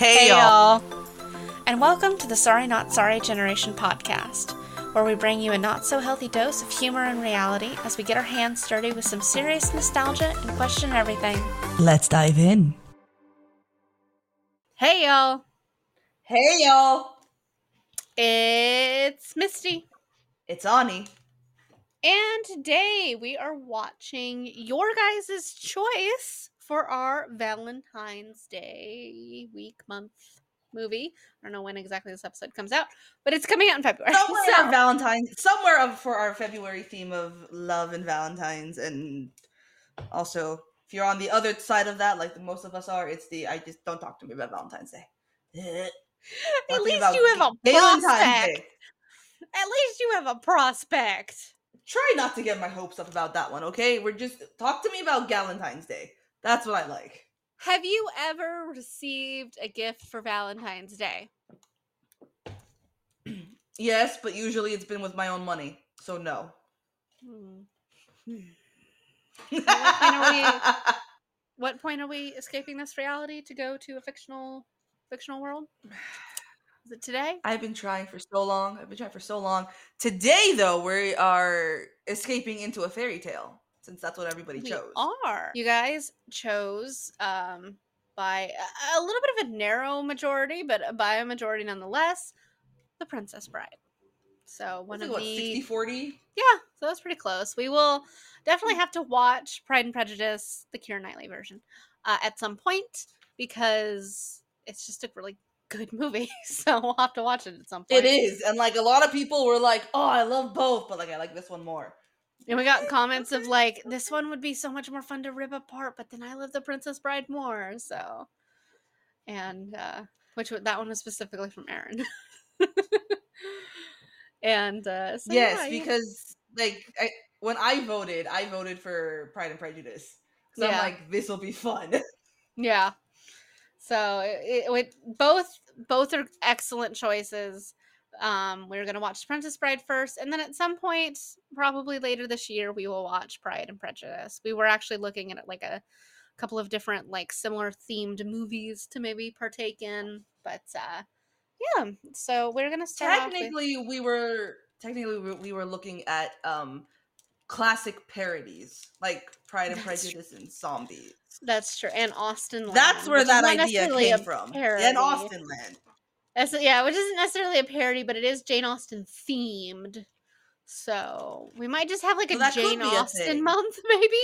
Hey, y'all. And welcome to the Sorry Not Sorry Generation podcast, where we bring you a not so healthy dose of humor and reality as we get our hands dirty with some serious nostalgia and question everything. Let's dive in. Hey, y'all. Hey, y'all. It's Misty. It's Ani. And today we are watching your guys' choice for our Valentine's Day week, month movie. I don't know when exactly this episode comes out, but it's coming out in February. Somewhere so- Valentine's, somewhere of, for our February theme of love and Valentine's, and also if you're on the other side of that, like most of us are, it's the I just don't talk to me about Valentine's Day. At least you have a Valentine's prospect. Day. At least you have a prospect. Try not to get my hopes up about that one, okay? We're just talk to me about Valentine's Day. That's what I like. Have you ever received a gift for Valentine's Day? Yes, but usually it's been with my own money, so no. Hmm. are What point are we escaping this reality to go to a fictional fictional world? Is it today? I've been trying for so long. I've been trying for so long. Today, though, we are escaping into a fairy tale since that's what everybody We chose. are. You guys chose um by a, a little bit of a narrow majority, but by a majority nonetheless, The Princess Bride. So one One of what, the 60 40? Yeah, so that's pretty close. We will definitely have to watch Pride and Prejudice, the Keira Knightley version, uh, at some point because it's just a really good movie. So we'll have to watch it at some point. It is. And like a lot of people were like, oh, I love both, but like I like this one more. And we got comments of like, this one would be so much more fun to rip apart, but then I love the Princess Bride more. So, and uh, which that one was specifically from Aaron. and uh, so, yes, yeah, because like I, when I voted, I voted for Pride and Prejudice. So Yeah. I'm like, this will be fun. Yeah. So it, it would both both are excellent choices. Um, we're gonna watch Princess Bride first, and then at some point, probably later this year, we will watch Pride and Prejudice. We were actually looking at like a couple of different like similar themed movies to maybe partake in, but uh, yeah. So we're gonna start off with- technically, we were technically we we were looking at um classic parodies like Pride and That's Prejudice and Zombies. That's true, and Austin. Land, That's where that idea came from. parody. And Austenland. That's yeah, which isn't necessarily a parody, but it is Jane Austen themed. So we might just have like So a Jane be a Austen month, maybe.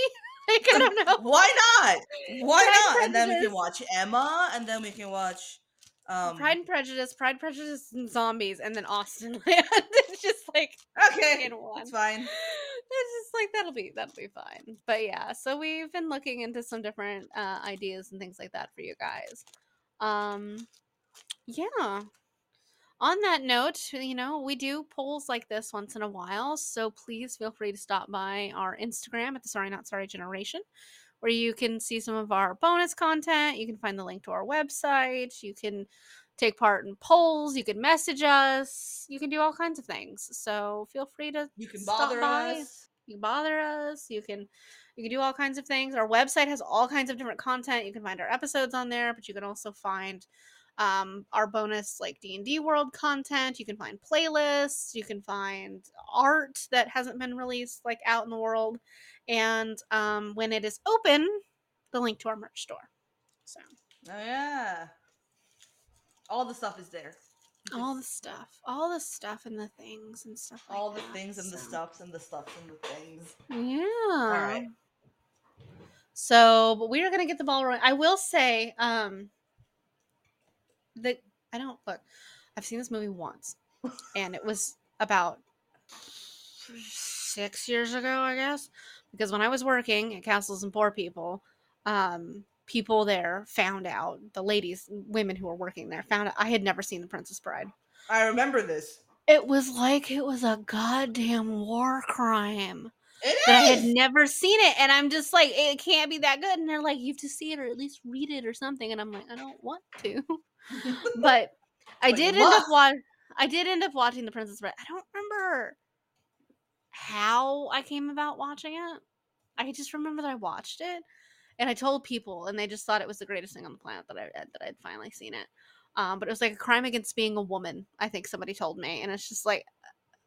like I don't know. Why not? Why Pride not? And then we can watch Emma, and then we can watch um Pride and Prejudice, Pride, and Prejudice, and Zombies, and then Austin Land. it's just like Okay, in one. it's fine. It's just like that'll be that'll be fine. But yeah, so we've been looking into some different uh, ideas and things like that for you guys. Um, yeah. On that note, you know, we do polls like this once in a while, so please feel free to stop by our Instagram at the Sorry Not Sorry Generation, where you can see some of our bonus content. You can find the link to our website. You can take part in polls. You can message us. You can do all kinds of things. So feel free to You can bother by. us. you can bother us you can you can do all kinds of things our website has all kinds of different content you can find our episodes on there but you can also find um, our bonus like d&d world content you can find playlists you can find art that hasn't been released like out in the world and um, when it is open the link to our merch store so Oh yeah. All the stuff is there. all the stuff all the stuff and the things and stuff like all the that, things and the stuffs and the stuffs and the things. Yeah. all right So, but we are gonna get the ball rolling. I will say, um, that I don't look. I've seen this movie once, and it was about six years ago, I guess, because when I was working at Castles and Poor People, um, people there found out the ladies, women who were working there, found out I had never seen The Princess Bride. I remember this. It was like it was a goddamn war crime It that I had never seen it, and I'm just like, it can't be that good. And they're like, you have to see it or at least read it or something. And I'm like, I don't want to, but I did end up watching. I did end up watching The Princess Bride. I don't remember how I came about watching it. I just remember that I watched it, and I told people, and they just thought it was the greatest thing on the planet that I that I'd finally seen it. Um, but it was like a crime against being a woman. I think somebody told me, and it's just like,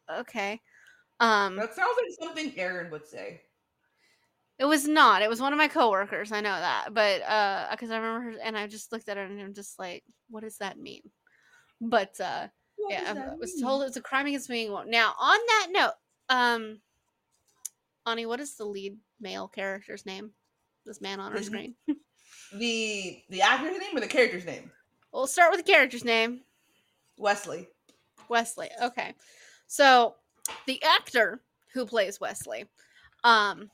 uh, okay. Um, That sounds like something Aaron would say. it was not. It was one of my coworkers. I know that, but uh, because I remember, her, and I just looked at her and I'm just like, what does that mean? But uh, What yeah, I was mean? told it's a crime against being a. Now, on that note, um, Ani, what is the lead male character's name? This man on our screen. the the actor's name or the character's name? We'll start with the character's name. Wesley. Wesley. Okay. So the actor who plays Wesley, um,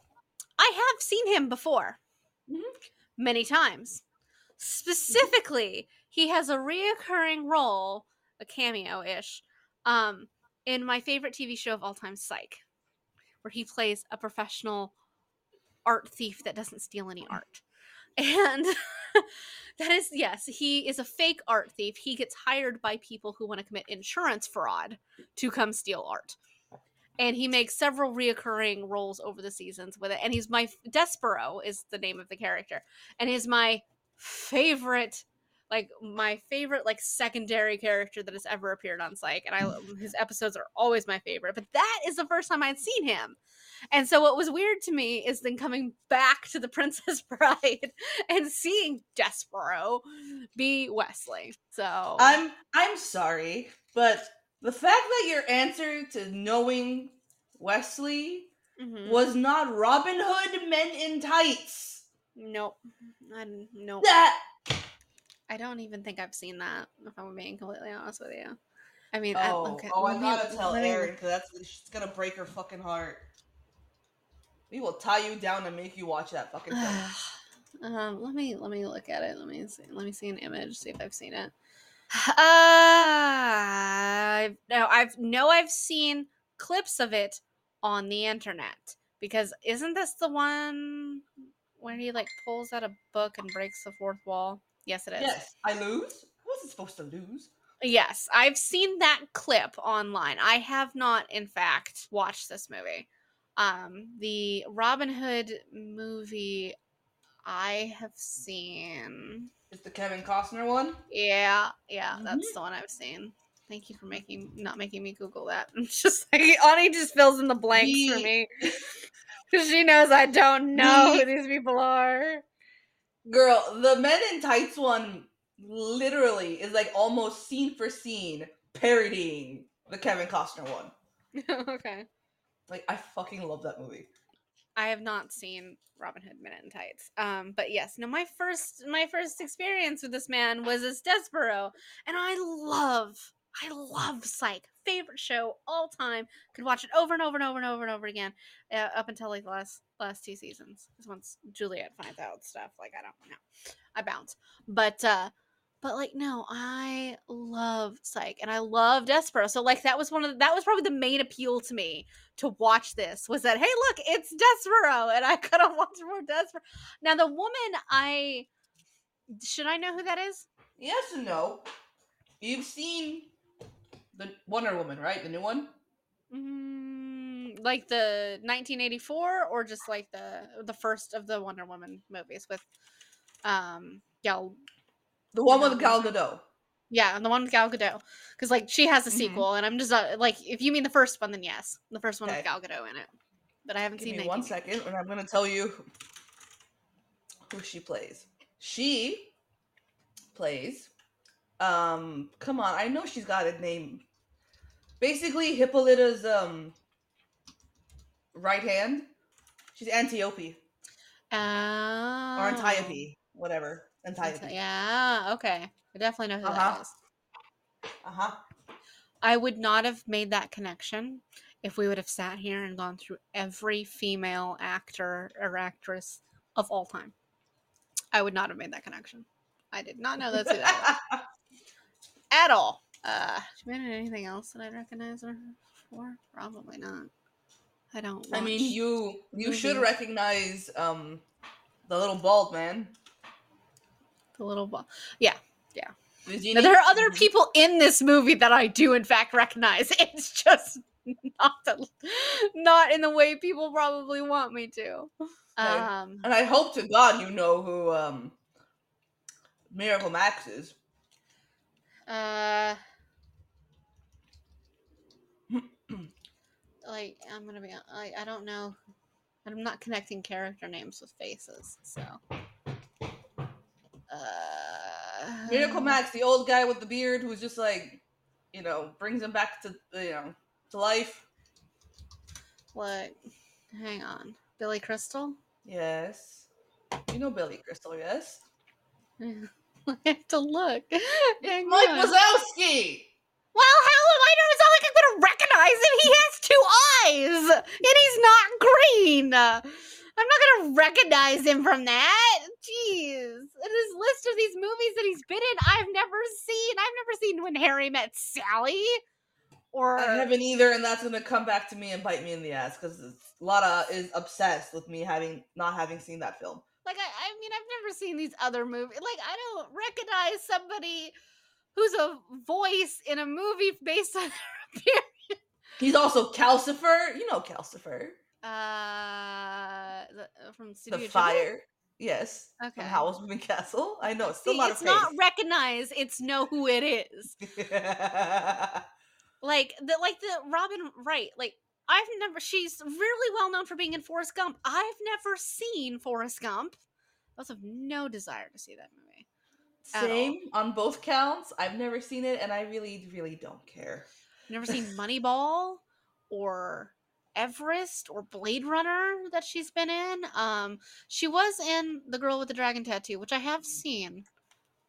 I have seen him before Mhm. many times. Specifically, he has a reoccurring role, a cameo ish, um, in my favorite TV show of all time, Psych, where he plays a professional art thief that doesn't steal any art. And that is, yes, he is a fake art thief. He gets hired by people who want to commit insurance fraud to come steal art. And he makes several reoccurring roles over the seasons with it. And he's my Despereaux is the name of the character. And he's my favorite, like my favorite, like secondary character that has ever appeared on Psych. And I his episodes are always my favorite. But that is the first time I'd seen him. And so what was weird to me is then coming back to the Princess Bride and seeing Despereaux be Wesley. So I'm I'm sorry, but the fact that your answer to knowing Wesley mhm. was not Robin Hood Men in Tights. nope. I nope. That I don't even think I've seen that. If I'm being completely honest with you. I mean, oh, I, okay. oh, I me, gotta tell me- because that's she's gonna break her fucking heart. We will tie you down and make you watch that fucking thing. um, let me let me look at it. Let me see. Let me see an image. See if I've seen it. Uh, no, I've no, I've seen clips of it on the internet because isn't this the one where he like pulls out a book and breaks the fourth wall? Yes, it is. yes, I lose. I wasn't supposed to lose. Yes, I've seen that clip online. I have not, in fact, watched this movie. Um, the Robin Hood movie I have seen. It's the Kevin Costner one. Yeah, yeah, Mm-hmm. that's the one I've seen. Thank you for making not making me Google that. I'm just like Ani just fills in the blanks for me because she knows I don't know The- who these people are. Girl, the Men in Tights one literally is like almost scene for scene parodying the Kevin Costner one. okay. Like I fucking love that movie. I have not seen Robin Hood Men in Tights. Um, but yes, no, my first my first experience with this man was as Despereaux, and I love I love Psych. Favorite show all time. Could watch it over and over and over and over and over again, uh, up until like the last last two seasons. Because once Juliet finds out stuff, like I don't know, I bounce. But uh, but like no, I love Psych, and I love Despereaux. So like that was one of the, that was probably the main appeal to me to watch this was that hey look it's Despereaux and I could have watched more Despereaux. Now the woman I should I know who that is? Yes and no. You've seen the Wonder Woman, right? The new one. Mm, like the 1984 or just like the the first of the Wonder Woman movies with um Gal The one with Gal. Gadot. yeah and the one with Gal Gadot because like she has a Mhm. sequel and I'm just uh, like if you mean the first one then yes the first one Okay. with Gal Gadot in it but I haven't Give seen me one 19. second, and I'm gonna tell you who she plays. She plays. Um, come on, I know she's got a name. Basically, Hippolyta's um right hand. She's Antiope Oh. or Antiope, whatever. Yeah, okay. I definitely know who that Uh-huh. is. Uh huh. I would not have made that connection if we would have sat here and gone through every female actor or actress of all time. I would not have made that connection. I did not know that's who that was at all. Uh, she made anything else that I'd recognize her for? Probably not. I don't. I mean, you you should recognize um the little bald man. The little ball. yeah. Now, there are other people in this movie that I do in fact recognize. It's just not the, not in the way people probably want me to. Um, And I hope to God you know who um Miracle Max is. uh, like I'm gonna be like I don't know. I'm not connecting character names with faces, so. Uh, Miracle Max, the old guy with the beard who's just like, you know, brings him back to you know to life. What? Hang on, Billy Crystal. Yes. You know Billy Crystal, yes? I have to look. Hang Mike on. Wazowski! Well, how am I know? It's not like I'm gonna recognize him. He has two eyes, and he's not green. I'm not gonna recognize him from that. Jeez, and his list of these movies that he's been in, I've never seen. I've never seen When Harry Met Sally, or I haven't either, and that's gonna come back to me and bite me in the ass because Lotta is obsessed with me having not having seen that film. like I, I mean, I've never seen these other movies. Like I don't recognize somebody who's a voice in a movie based on their appearance. He's also Calcifer. You know Calcifer. Uh, the, uh, from Studio The Ghibli? fire. Yes. Okay. From Howl's Moving Castle. I know, it's still See, not it's not recognize. It's know who it is. Like the like the Robin Wright. Like I've never. She's really well known for being in Forrest Gump. I've never seen Forrest Gump. I also have no desire to see that movie. Same on both counts. I've never seen it, and I really, really don't care. Never seen Moneyball or Everest or Blade Runner that she's been in. Um, she was in The Girl with the Dragon Tattoo, which I have seen,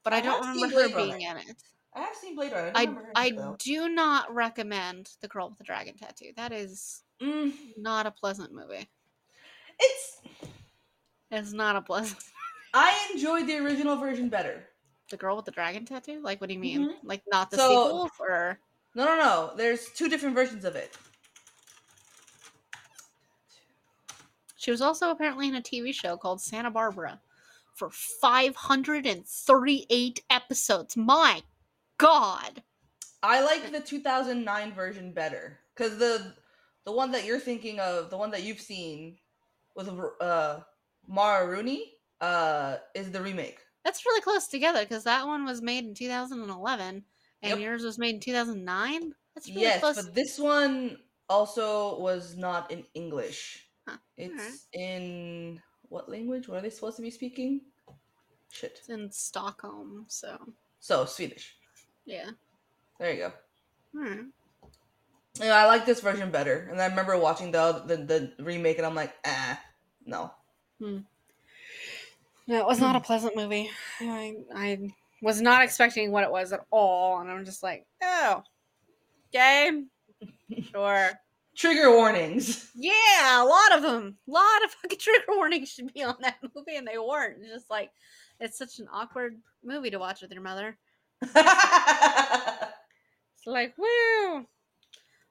but I, I don't remember her being in it. I have seen Blade Runner. I I though. do not recommend The Girl with the Dragon Tattoo. That is Mm, not a pleasant movie. it's. It's not a pleasant. I enjoyed the original version better. The Girl with the Dragon Tattoo? Like, what do you mean? Mhm. Like, not the So- sequel or? No, no, no. There's two different versions of it. She was also apparently in a TV show called Santa Barbara for 538 episodes. My God. I like the 2009 version better because the the one that you're thinking of, the one that you've seen with uh Mara Rooney, uh, is the remake. That's really close together because that one was made in 2011 and Yep. yours was made in 2009. That's really yes, close. but this one also was not in English. Huh, It's in what language? What are they supposed to be speaking? Shit. It's in Stockholm, so So Swedish. yeah. There you go. Alright. Yeah, I like this version better. And I remember watching the the, the remake, and I'm like, ah, no. Hmm. No, it was not a pleasant movie. I, I was not expecting what it was at all, and I'm just like, oh, okay, sure. Trigger warnings. Yeah, a lot of them. A lot of fucking trigger warnings should be on that movie, and they weren't. It's just like, it's such an awkward movie to watch with your mother. It's like, woo.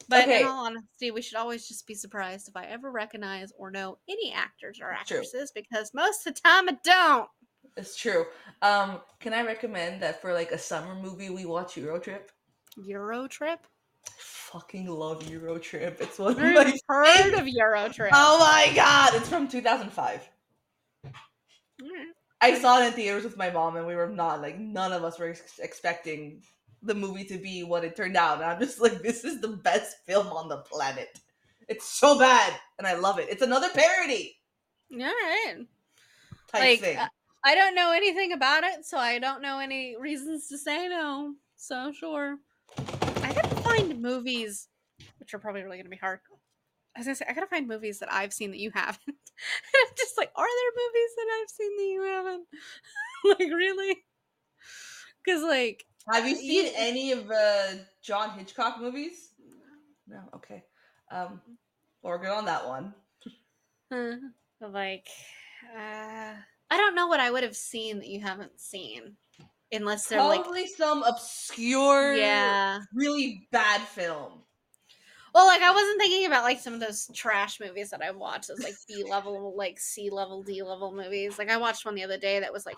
But Okay. in all honesty, we should always just be surprised if I ever recognize or know any actors or True. actresses because most of the time I don't. it's true. Um, can I recommend that for like a summer movie we watch Euro Trip? Euro Trip? Fucking love Eurotrip. It's one of I've my heard of Eurotrip. Oh my god, it's from 2005. Alright. I saw it in theaters with my mom, and we were not like none of us were ex- expecting the movie to be what it turned out. And I'm just like, this is the best film on the planet. It's so bad, and I love it. It's another parody All right. type Like, thing. uh, I don't know anything about it, so I don't know any reasons to say no. So sure. Find movies, which are probably really gonna be hard. I was gonna say, I gotta find movies that I've seen that you haven't. I'm just like, are there movies that I've seen that you haven't? like, really? Because, like, Have you seen you- any of the John Hitchcock movies? No. Okay. Um, we're good on that one. uh, like, uh, I don't know what I would have seen that you haven't seen. Unless they're like, Probably some obscure, yeah. really bad film. Well, like I wasn't thinking about like some of those trash movies that I watched, those like B level, like C level, D level movies. Like I watched one the other day that was like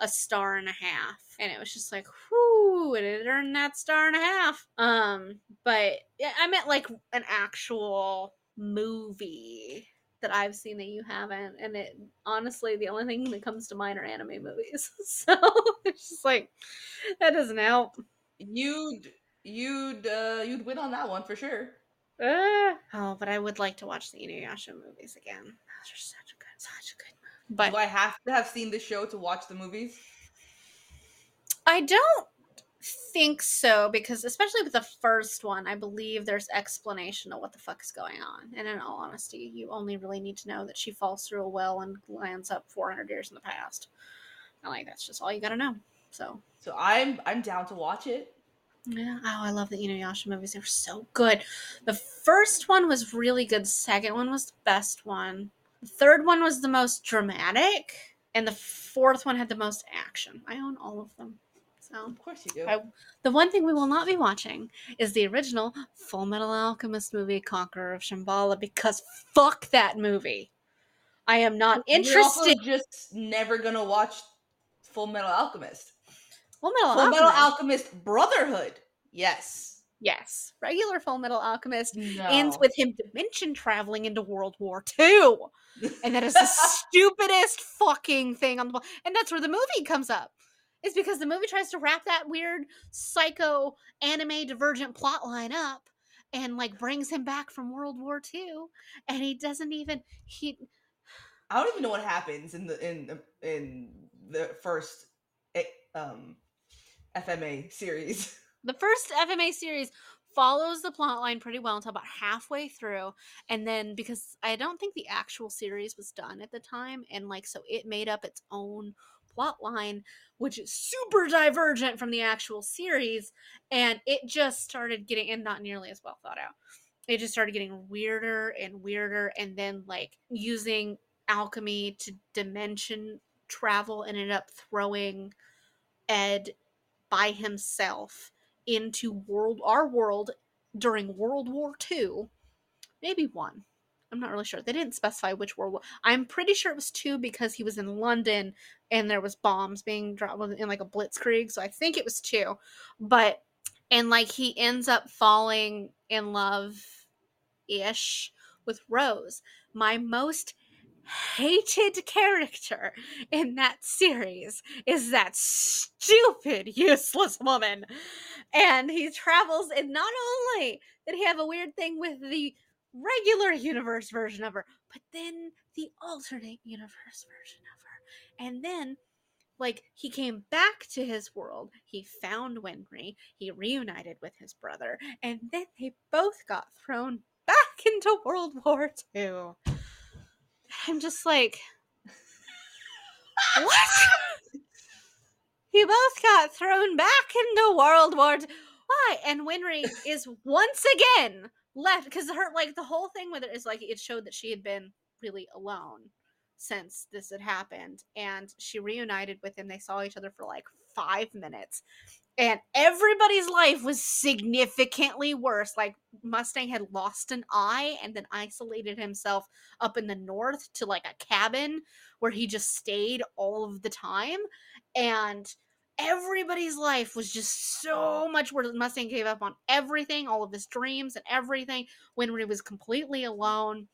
a star and a half, and it was just like, whoo, and it earned that star and a half. Um, but yeah, I meant like an actual movie that I've seen that you haven't, and it honestly the only thing that comes to mind are anime movies. So it's just like that doesn't help. You'd you'd uh, you'd win on that one for sure. Uh, oh, but I would like to watch the Inuyasha movies again. Those are such a good, such a good movie. But Do I have to have seen the show to watch the movies? I don't think so because especially with the first one, I believe there's explanation of what the fuck is going on. And in all honesty, you only really need to know that she falls through a well and lands up 400 years in the past. I like that's just all you got to know. So, So I'm I'm down to watch it. yeah. Oh, I love the Inuyasha movies. They were so good. The first one was really good. The Second one was the best one. The third one was the most dramatic. And the fourth one had the most action. I own all of them. So Of course you do. I- the one thing we will not be watching is the original Full Metal Alchemist movie, Conqueror of Shambhala, because fuck that movie. I am not You're interested. just never gonna watch Full Metal Alchemist. Full Metal Full Alchemist. Metal Alchemist Brotherhood. Yes. yes, regular Full Metal Alchemist No. ends with him dimension traveling into World War II, and that is the stupidest fucking thing on the. Ball. And that's where the movie comes up. Is because the movie tries to wrap that weird psycho anime divergent plot line up and like brings him back from World War II and he doesn't even he I don't even know what happens in the in in the first eh, um FMA series. the first FMA series follows the plot line pretty well until about halfway through and then because I don't think the actual series was done at the time and like so it made up its own plot line which is super divergent from the actual series and it just started getting and not nearly as well thought out. It just started getting weirder and weirder and then like using alchemy to dimension travel ended up throwing ed by himself into world our world during world war ii maybe one i'm not really sure. They didn't specify which world war i'm pretty sure it was two because he was in london and there was bombs being dropped in like a blitzkrieg so i think it was two. But and like he ends up falling in love ish with rose my most hated character in that series is that stupid useless woman. And he travels and not only did he have a weird thing with the regular universe version of her but then the alternate universe version of her. And then like he came back to his world he found winry he reunited with his brother and then they both got thrown back into world war ii i'm just like what? He both got thrown back into world war II. why? And winry is once again left because her like the whole thing with it is like it showed that she had been really alone since this had happened and she reunited with him. They saw each other for like five minutes and everybody's life was significantly worse. Like mustang had lost an eye and then isolated himself up in the north to like a cabin where he just stayed all of the time and everybody's life was just so much worse mustang gave up on everything all of his dreams and everything when he was completely alone.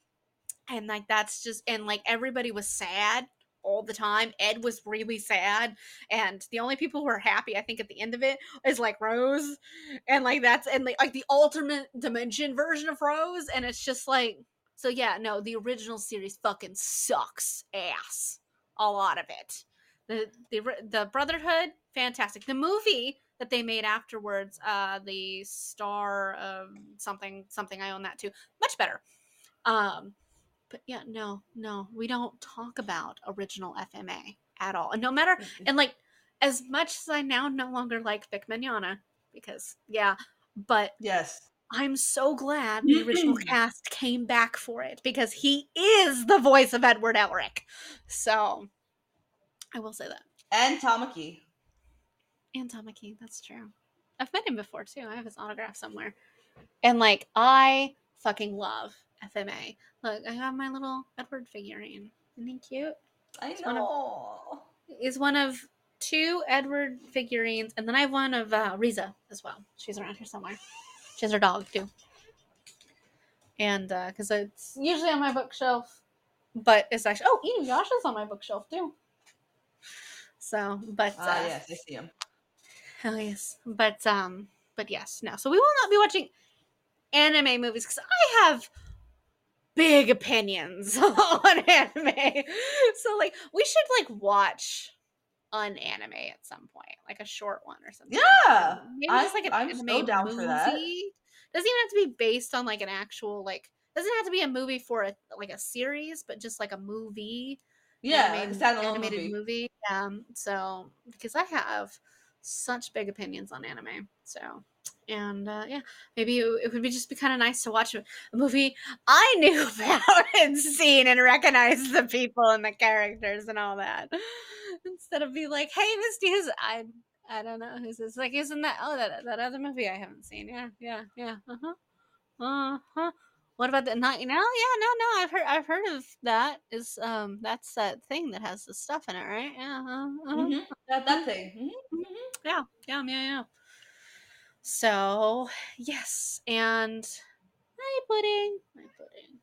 And like that's just and like everybody was sad all the time. Ed was really sad. And the only people who are happy i think at the end of it is like rose. And like that's and like, like the alternate dimension version of rose. And it's just like so yeah no the original series fucking sucks ass. A lot of it the the the brotherhood fantastic. The movie that they made afterwards uh the star of something something i own that too much better. Um but yeah no no we don't talk about original fma at all. And no matter and like as much as i now no longer like vic mignogna because yeah but yes. i'm so glad the original cast came back for it because he is the voice of edward elric. So i will say that And Tamaki. and Tamaki, that's true. I've met him before too. I have his autograph somewhere. And like I fucking love FMA. Look, I have my little Edward figurine. Isn't he cute? I one of- know. Is one of two Edward figurines, and then I have one of uh, Riza as well. She's around here somewhere. She has her dog too. And because it's usually on my bookshelf, but it's actually oh, Inuyasha's on my bookshelf too. So, but uh, Ah, yes, I see him. hell yes, but um, but yes, no. So we will not be watching anime movies because I have big opinions on anime. So like, we should like watch an anime at some point, like a short one or something. Yeah, maybe I- just like an I'm anime so down movie. for that. Doesn't even have to be based on like an actual like. Doesn't have to be a movie for a like a series, but just like a movie Yeah, animated, like animated movie. movie. Um, so because I have such big opinions on anime, so and uh, yeah, maybe it, it would be just be kind of nice to watch a, a movie I knew about and seen and recognize the people and the characters and all that, instead of be like, hey, Misty is I. I don't know who's this. Like, isn't that oh that that other movie I haven't seen? Yeah, yeah, yeah. Uh huh. Uh huh. What about the night? No, yeah, no, no. I've heard. I've heard of that. Is um, that's that thing that has the stuff in it, right? Yeah. Uh, uh Mhm, That that thing. Mhm, mhm. Yeah. Yeah. Yeah. Yeah. So yes, and hi, pudding. Hi, pudding.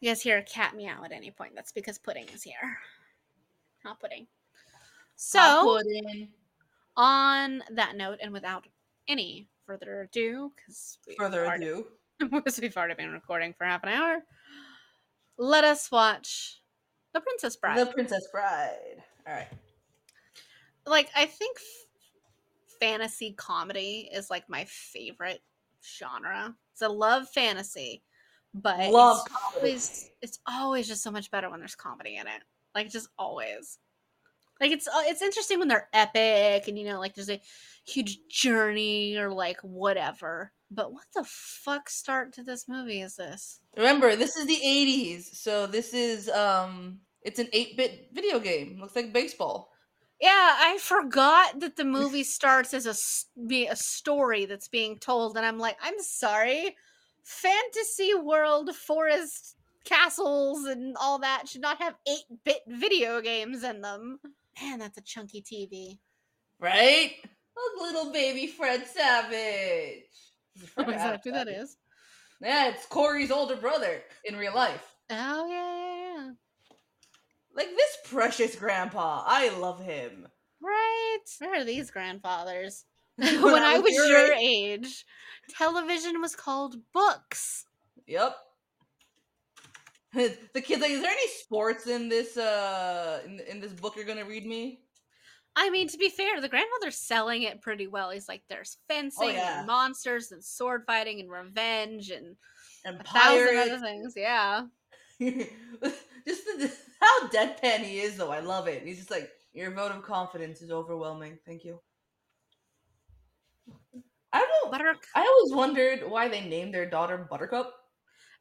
You guys hear a cat meow at any point? That's because pudding is here. Not pudding. So pudding. on that note, and without any further ado, because Further ado. Because we've already been recording for half an hour, let us watch The Princess Bride. The Princess Bride. All right. like, I think f- fantasy comedy is like my favorite genre. So I love fantasy, but Love it's always it's always just so much better when there's comedy in it. Like just always. Like it's uh, it's interesting when they're epic and you know like there's a huge journey or like whatever. But what the fuck start to this movie is this? Remember, this is the 80s, so this is um it's an 8-bit video game. Looks like baseball. Yeah, I forgot that the movie starts as a a story that's being told, and I'm like, I'm sorry, fantasy world, forest, castles, and all that should not have eight bit video games in them. Man, that's a chunky TV. Right? Look, little baby Fred Savage. Is it Fred or Is Adam that who that Savage? Yeah, it's Corey's older brother in real life. Oh yeah, yeah, yeah. Like this precious grandpa. I love him. Right. Where are these grandfathers? When when, I I was was your your age, television was called books. Yep. the kid's like, is there any sports in this uh in, in this book you're gonna read me? I mean, to be fair, the grandmother's selling it pretty well. He's like, there's fencing yeah. and monsters and sword fighting and revenge and And a thousand other things. Yeah. just the, how deadpan he is, though. I love it. He's just like, your vote of confidence is overwhelming. Thank you. I don't know. Buttercup I always wondered why they named their daughter Buttercup.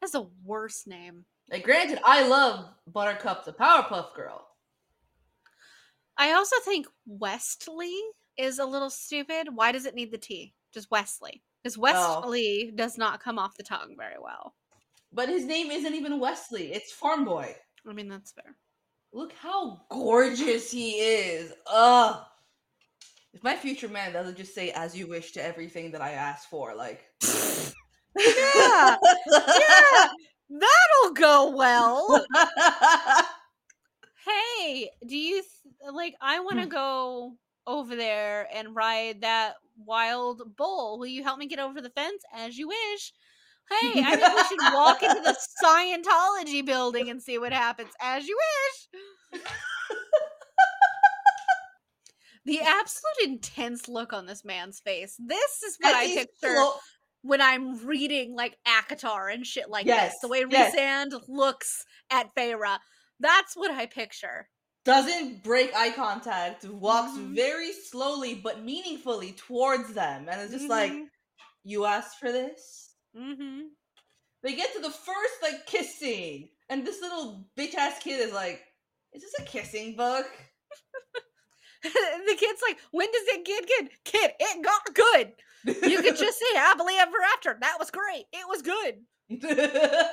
is the worst name. Like, granted, I love Buttercup, the Powerpuff Girl. I also think Westley is a little stupid. Why does it need the T? Just Wesley. Because Oh. Does not come off the tongue very well. But his name isn't even Wesley. It's Farm Boy. I mean, that's fair. Look how gorgeous he is. Ugh. If my future man doesn't just say "as you wish" to everything that I ask for, like, Yeah. yeah. That'll go well. hey, do you th- like? I want to Hmm. go over there and ride that wild bull. Will you help me get over the fence? As you wish. Hey, I think we should walk into the Scientology building and see what happens. As you wish. the absolute intense look on this man's face. This is what As I picture flo- when I'm reading like ACOTAR and shit like Yes, this. The way yes. Looks at Feyre. That's what I picture. doesn't break eye contact, walks Mhm. very slowly but meaningfully towards them, and it's just like, "You asked for this." mm-hmm. They get to the first like kiss scene, and this little bitch ass kid is like, "Is this a kissing book?" the kid's like, when does it get good? Kid, it got good. You could just say happily ever after. That was great. It was good.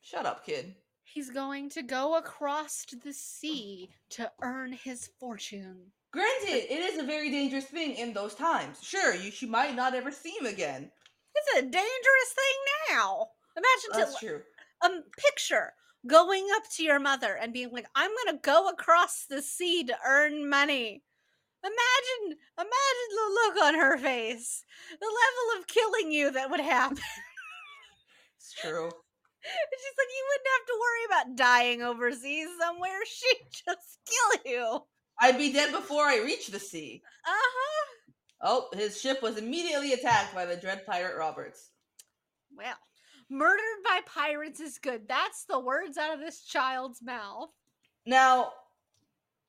Shut up, kid. He's going to go across the sea to earn his fortune. Granted, it is a very dangerous thing in those times. Sure, you she might not ever see him again. It's a dangerous thing now. Imagine That's to true. um picture going up to your mother and being like, I'm gonna go across the sea to earn money. Imagine, imagine the look on her face, the level of killing you that would happen. It's true. She's like, you wouldn't have to worry about dying overseas somewhere. She'd just kill you. I'd be dead before I reach the sea. Uh huh. Oh, his ship was immediately attacked by the dread pirate Roberts. Well, murdered by pirates is good. That's the words out of this child's mouth. Now,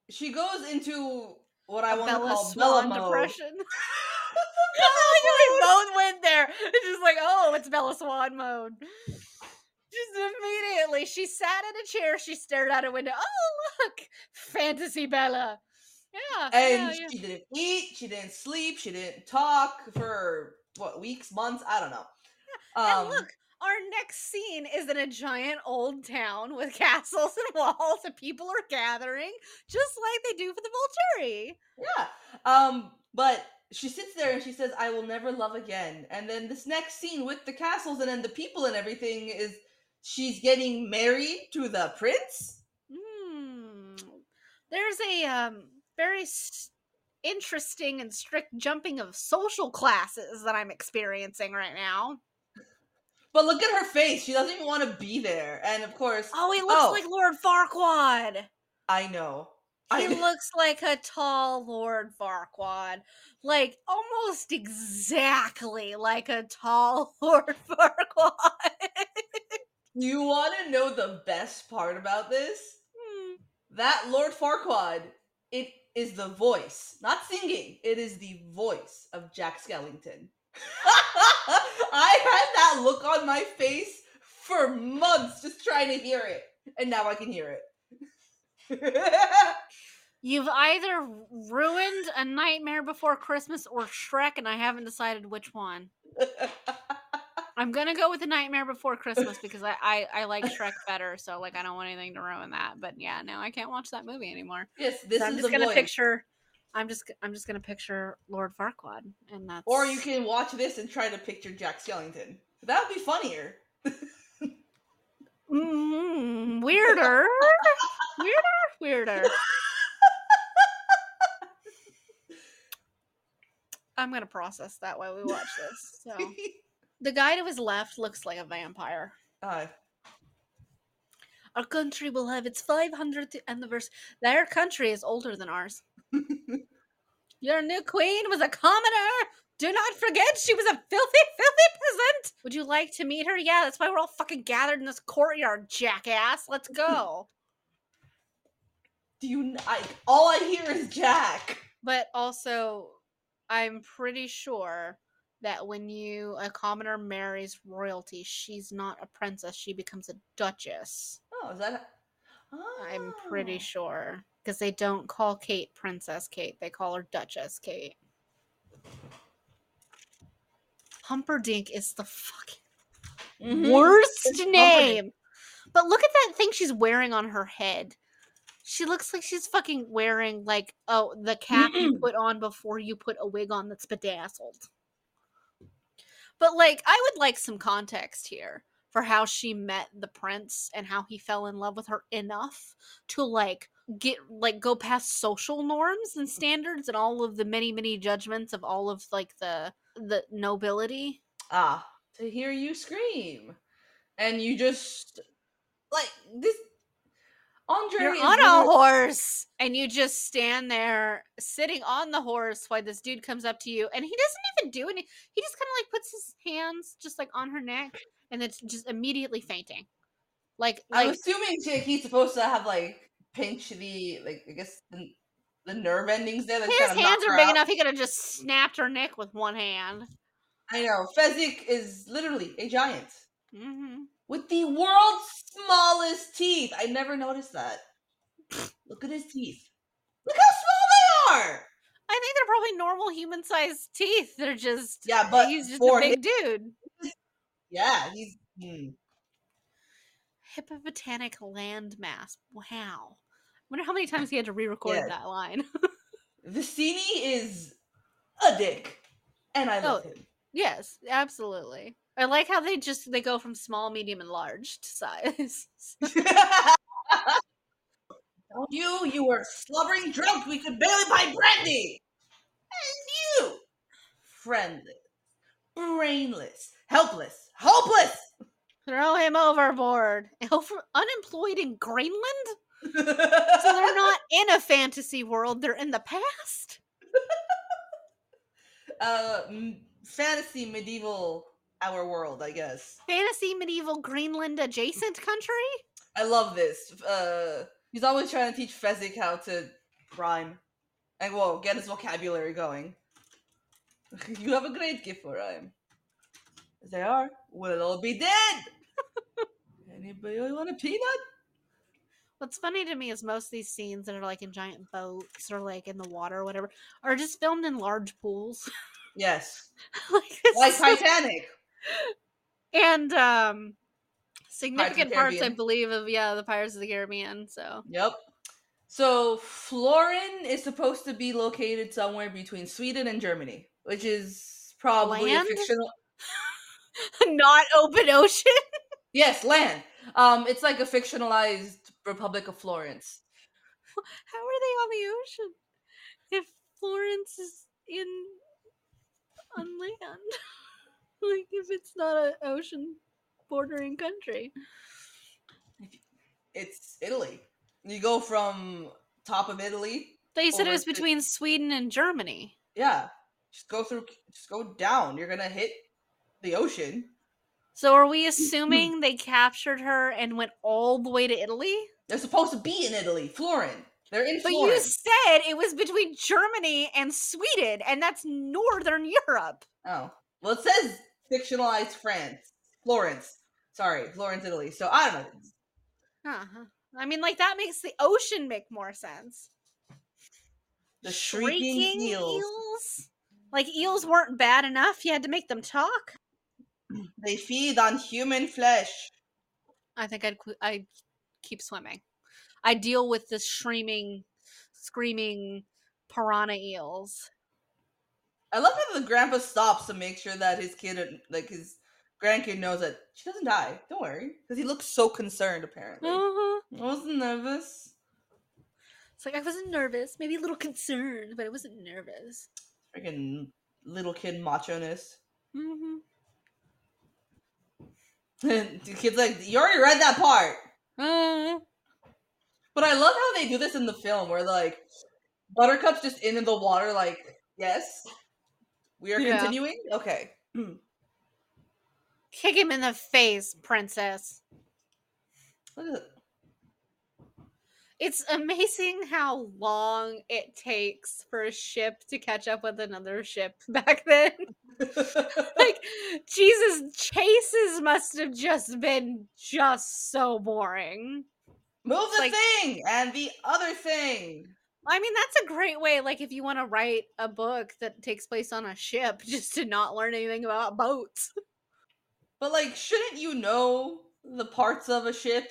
she goes into what I want to call Swan Bella mode. depression. I like we both went there. It's just like, oh, it's Bella Swan mode. Just immediately, she sat in a chair. She stared out a window. Oh, look, fantasy Bella. Yeah, And yeah, yeah. she didn't eat, she didn't sleep, she didn't talk for what weeks, months, I don't know. and Um, look, our next scene is in a giant old town with castles and walls, and people are gathering, just like they do for the Volturi. Yeah. Um, but she sits there and she says, I will never love again. And then this next scene with the castles and then the people and everything is she's getting married to the prince. Hmm. There's a um very s- interesting and strict jumping of social classes that I'm experiencing right now. But look at her face. She doesn't even want to be there. And of course, Oh, he looks Oh. like Lord Farquaad. I know. He I looks like a tall Lord Farquaad. Like almost exactly like a tall Lord Farquaad. you want to know the best part about this? Hmm. That Lord Farquaad, it is the voice, not singing. It is the voice of Jack Skellington. I had that look on my face for months just trying to hear it, and now I can hear it. You've either ruined A Nightmare Before Christmas or Shrek, and I haven't decided which one. I'm gonna go with The Nightmare Before Christmas because I, I, I like Shrek better, so like I don't want anything to ruin that. But yeah, no, I can't watch that movie anymore. yes, this So I'm is just the gonna voice. picture. I'm just I'm just gonna picture Lord Farquaad, and that's Or you can watch this and try to picture Jack Skellington. That would be funnier. Mm, weirder, weirder, weirder. I'm gonna process that while we watch this. So the guy to his left looks like a vampire. Uh, Our country will have its 500th anniversary. Their country is older than ours. Your new queen was a commoner. Do not forget she was a filthy, filthy peasant. Would you like to meet her? Yeah, that's why we're all fucking gathered in this courtyard, jackass. Let's go. do you? I all I hear is Jack. but also, I'm pretty sure that when you a commoner marries royalty, she's not a princess; she becomes a duchess. Oh, is that? I'm pretty Oh. sure because they don't call Kate Princess Kate; they call her Duchess Kate. Humperdinck is the fucking Mhm. worst name. But look at that thing she's wearing on her head. She looks like she's fucking wearing like oh the cap you put on before you put a wig on that's bedazzled. But like I would like some context here for how she met the prince and how he fell in love with her enough to like get like go past social norms and standards and all of the many many judgments of all of like the the nobility. Ah, to hear you scream, and you just like this. Andre You're is on a horse and you just stand there sitting on the horse while this dude comes up to you and he doesn't even do any he just kind of like puts his hands just like on her neck and it's just immediately fainting. Like I'm assuming he's supposed to have like pinch the like I guess the, the nerve endings there. His hands are big out. enough he could have just snapped her neck with one hand. I know Fezzik is literally a giant hmm with the world's smallest teeth. I never noticed that. Look at his teeth. Look how small they are. I think they're probably normal human sized teeth. They're just Yeah, but he's just for a big dude. Yeah, he's. hmm. Hippopotamic landmass. Wow. Wonder how many times he had to re-record Yeah. that line. Vizzini is a dick, and I love Oh. him. Yes, absolutely. I like how they just they go from small, medium, and large to size. You? You were slobbering drunk. We could barely buy brandy. And you, friendless, brainless, helpless, hopeless. Throw him overboard. Unemployed in Greenland? So they're not in a fantasy world, they're in the past? uh, fantasy medieval our world, I guess. Fantasy medieval Greenland adjacent country? I love this. Uh, he's always trying to teach Fezzik how to rhyme, and well, get his vocabulary going. you have a great gift for rhyme. They are. We'll all be dead. Anybody want a peanut? What's funny to me is most of these scenes that are like in giant boats or like in the water or whatever are just filmed in large pools. Yes, like, like Titanic. and um significant parts, I believe, of yeah, the Pirates of the Caribbean. So Yep. So Florin is supposed to be located somewhere between Sweden and Germany, which is probably Land? a fictional. not open ocean. Yes, land. Um, it's like a fictionalized Republic of Florence. How are they on the ocean if Florence is in on land? like if it's not an ocean bordering country. It's Italy. You go from top of Italy. They said it was to- between Sweden and Germany. Yeah, just go through. Just go down. You're gonna hit the ocean. So are we assuming they captured her and went all the way to Italy? They're supposed to be in Italy, Florin. They're in But you said it was between Germany and Sweden, and that's northern Europe. Oh, well, it says fictionalized France, Florence. Sorry, Florence, Italy. So I don't know. Uh-huh. I mean, like that makes the ocean make more sense. The shrieking, eels. Like eels weren't bad enough. You had to make them talk. They feed on human flesh. I think I'd I'd keep swimming. I deal with the screaming, screaming piranha eels. I love how the grandpa stops to make sure that his kid, like his grandkid, knows that she doesn't die. Don't worry, because he looks so concerned. Apparently, Uh-huh. I wasn't nervous. It's like I wasn't nervous, maybe a little concerned, but I wasn't nervous. Freaking little kid macho ness. hmm the kid's like, "You already read that part." Uh, But I love how they do this in the film, where like Buttercup's just in the water, like, "Yes, we are Yeah. continuing." Okay. kick him in the face, princess. It's amazing how long it takes for a ship to catch up with another ship back then. like Jesus, chases must have just been just so boring. Move the like- thing and the other thing. I mean, that's a great way. Like, if you want to write a book that takes place on a ship, just to not learn anything about boats. But like, shouldn't you know the parts of a ship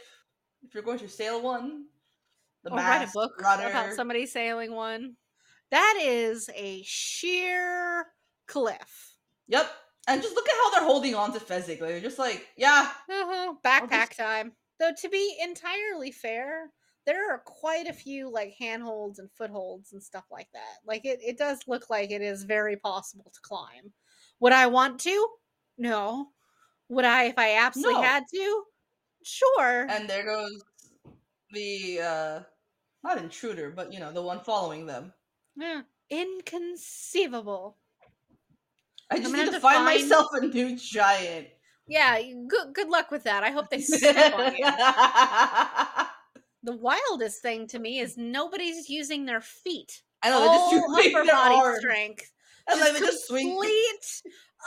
if you're going to sail one? The or write a book rudder. about somebody sailing one. That is a sheer cliff. Yep. And just look at how they're holding on to Fezzik. Like, they're just like, yeah, Uh-huh. Backpack time. Though to be entirely fair, there are quite a few like handholds and footholds and stuff like that. Like it, it does look like it is very possible to climb. Would I want to? No. Would I if I absolutely No. had to? Sure. and there goes the uh not intruder, but you know, the one following them. yeah. Inconceivable. I just need to to find find- myself a new giant. Yeah, good good luck with that. I hope they step on you. The wildest thing to me is nobody's using their feet. I know All just swing upper their body arms. strength. And just they just swing. complete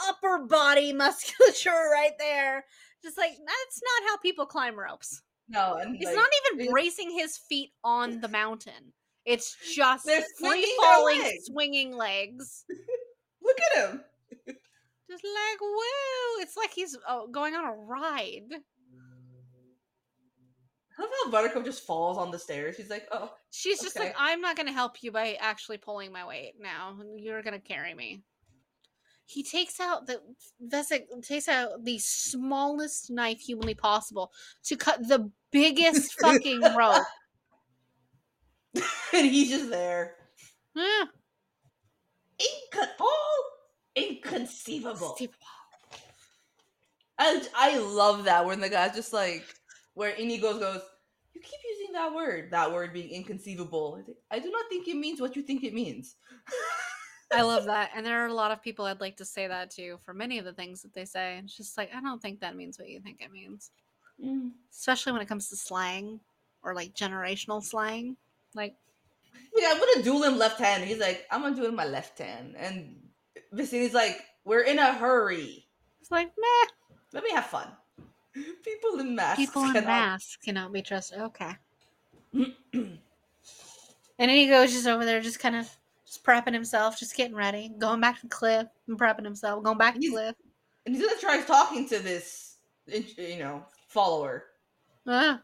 upper body musculature right there. Just like that's not how people climb ropes. No, and He's like, not even bracing his feet on the mountain. It's just They're free falling, legs. swinging legs. look at him. Just like woo! It's like he's uh, going on a ride. I love how Buttercup just falls on the stairs. He's like, oh, She's just like, I'm not going to help you by actually pulling my weight now. You're going to carry me. He takes out the Fezzik takes out the smallest knife humanly possible to cut the biggest fucking rope. and he's just there. Yeah. Inco- all inconceivable. And I love that when the guy's just like, where Inigo goes, you keep using that word, that word being inconceivable. I do not think it means what you think it means. I love that. And there are a lot of people I'd like to say that to for many of the things that they say. It's just like, I don't think that means what you think it means. Mm. Especially when it comes to slang or like generational slang. Like, Yeah, I'm gonna duel him left hand. He's like, I'm gonna do it in my left hand. And Vizzini's like, we're in a hurry. it's like, meh. Let me have fun. People in masks. People in cannot- masks cannot be trusted. Okay. and then he goes just over there, just kind of just prepping himself, just getting ready, going back to the cliff and prepping himself, going back to He's- cliff. And he's gonna try talking to this, you know, follower. Ah,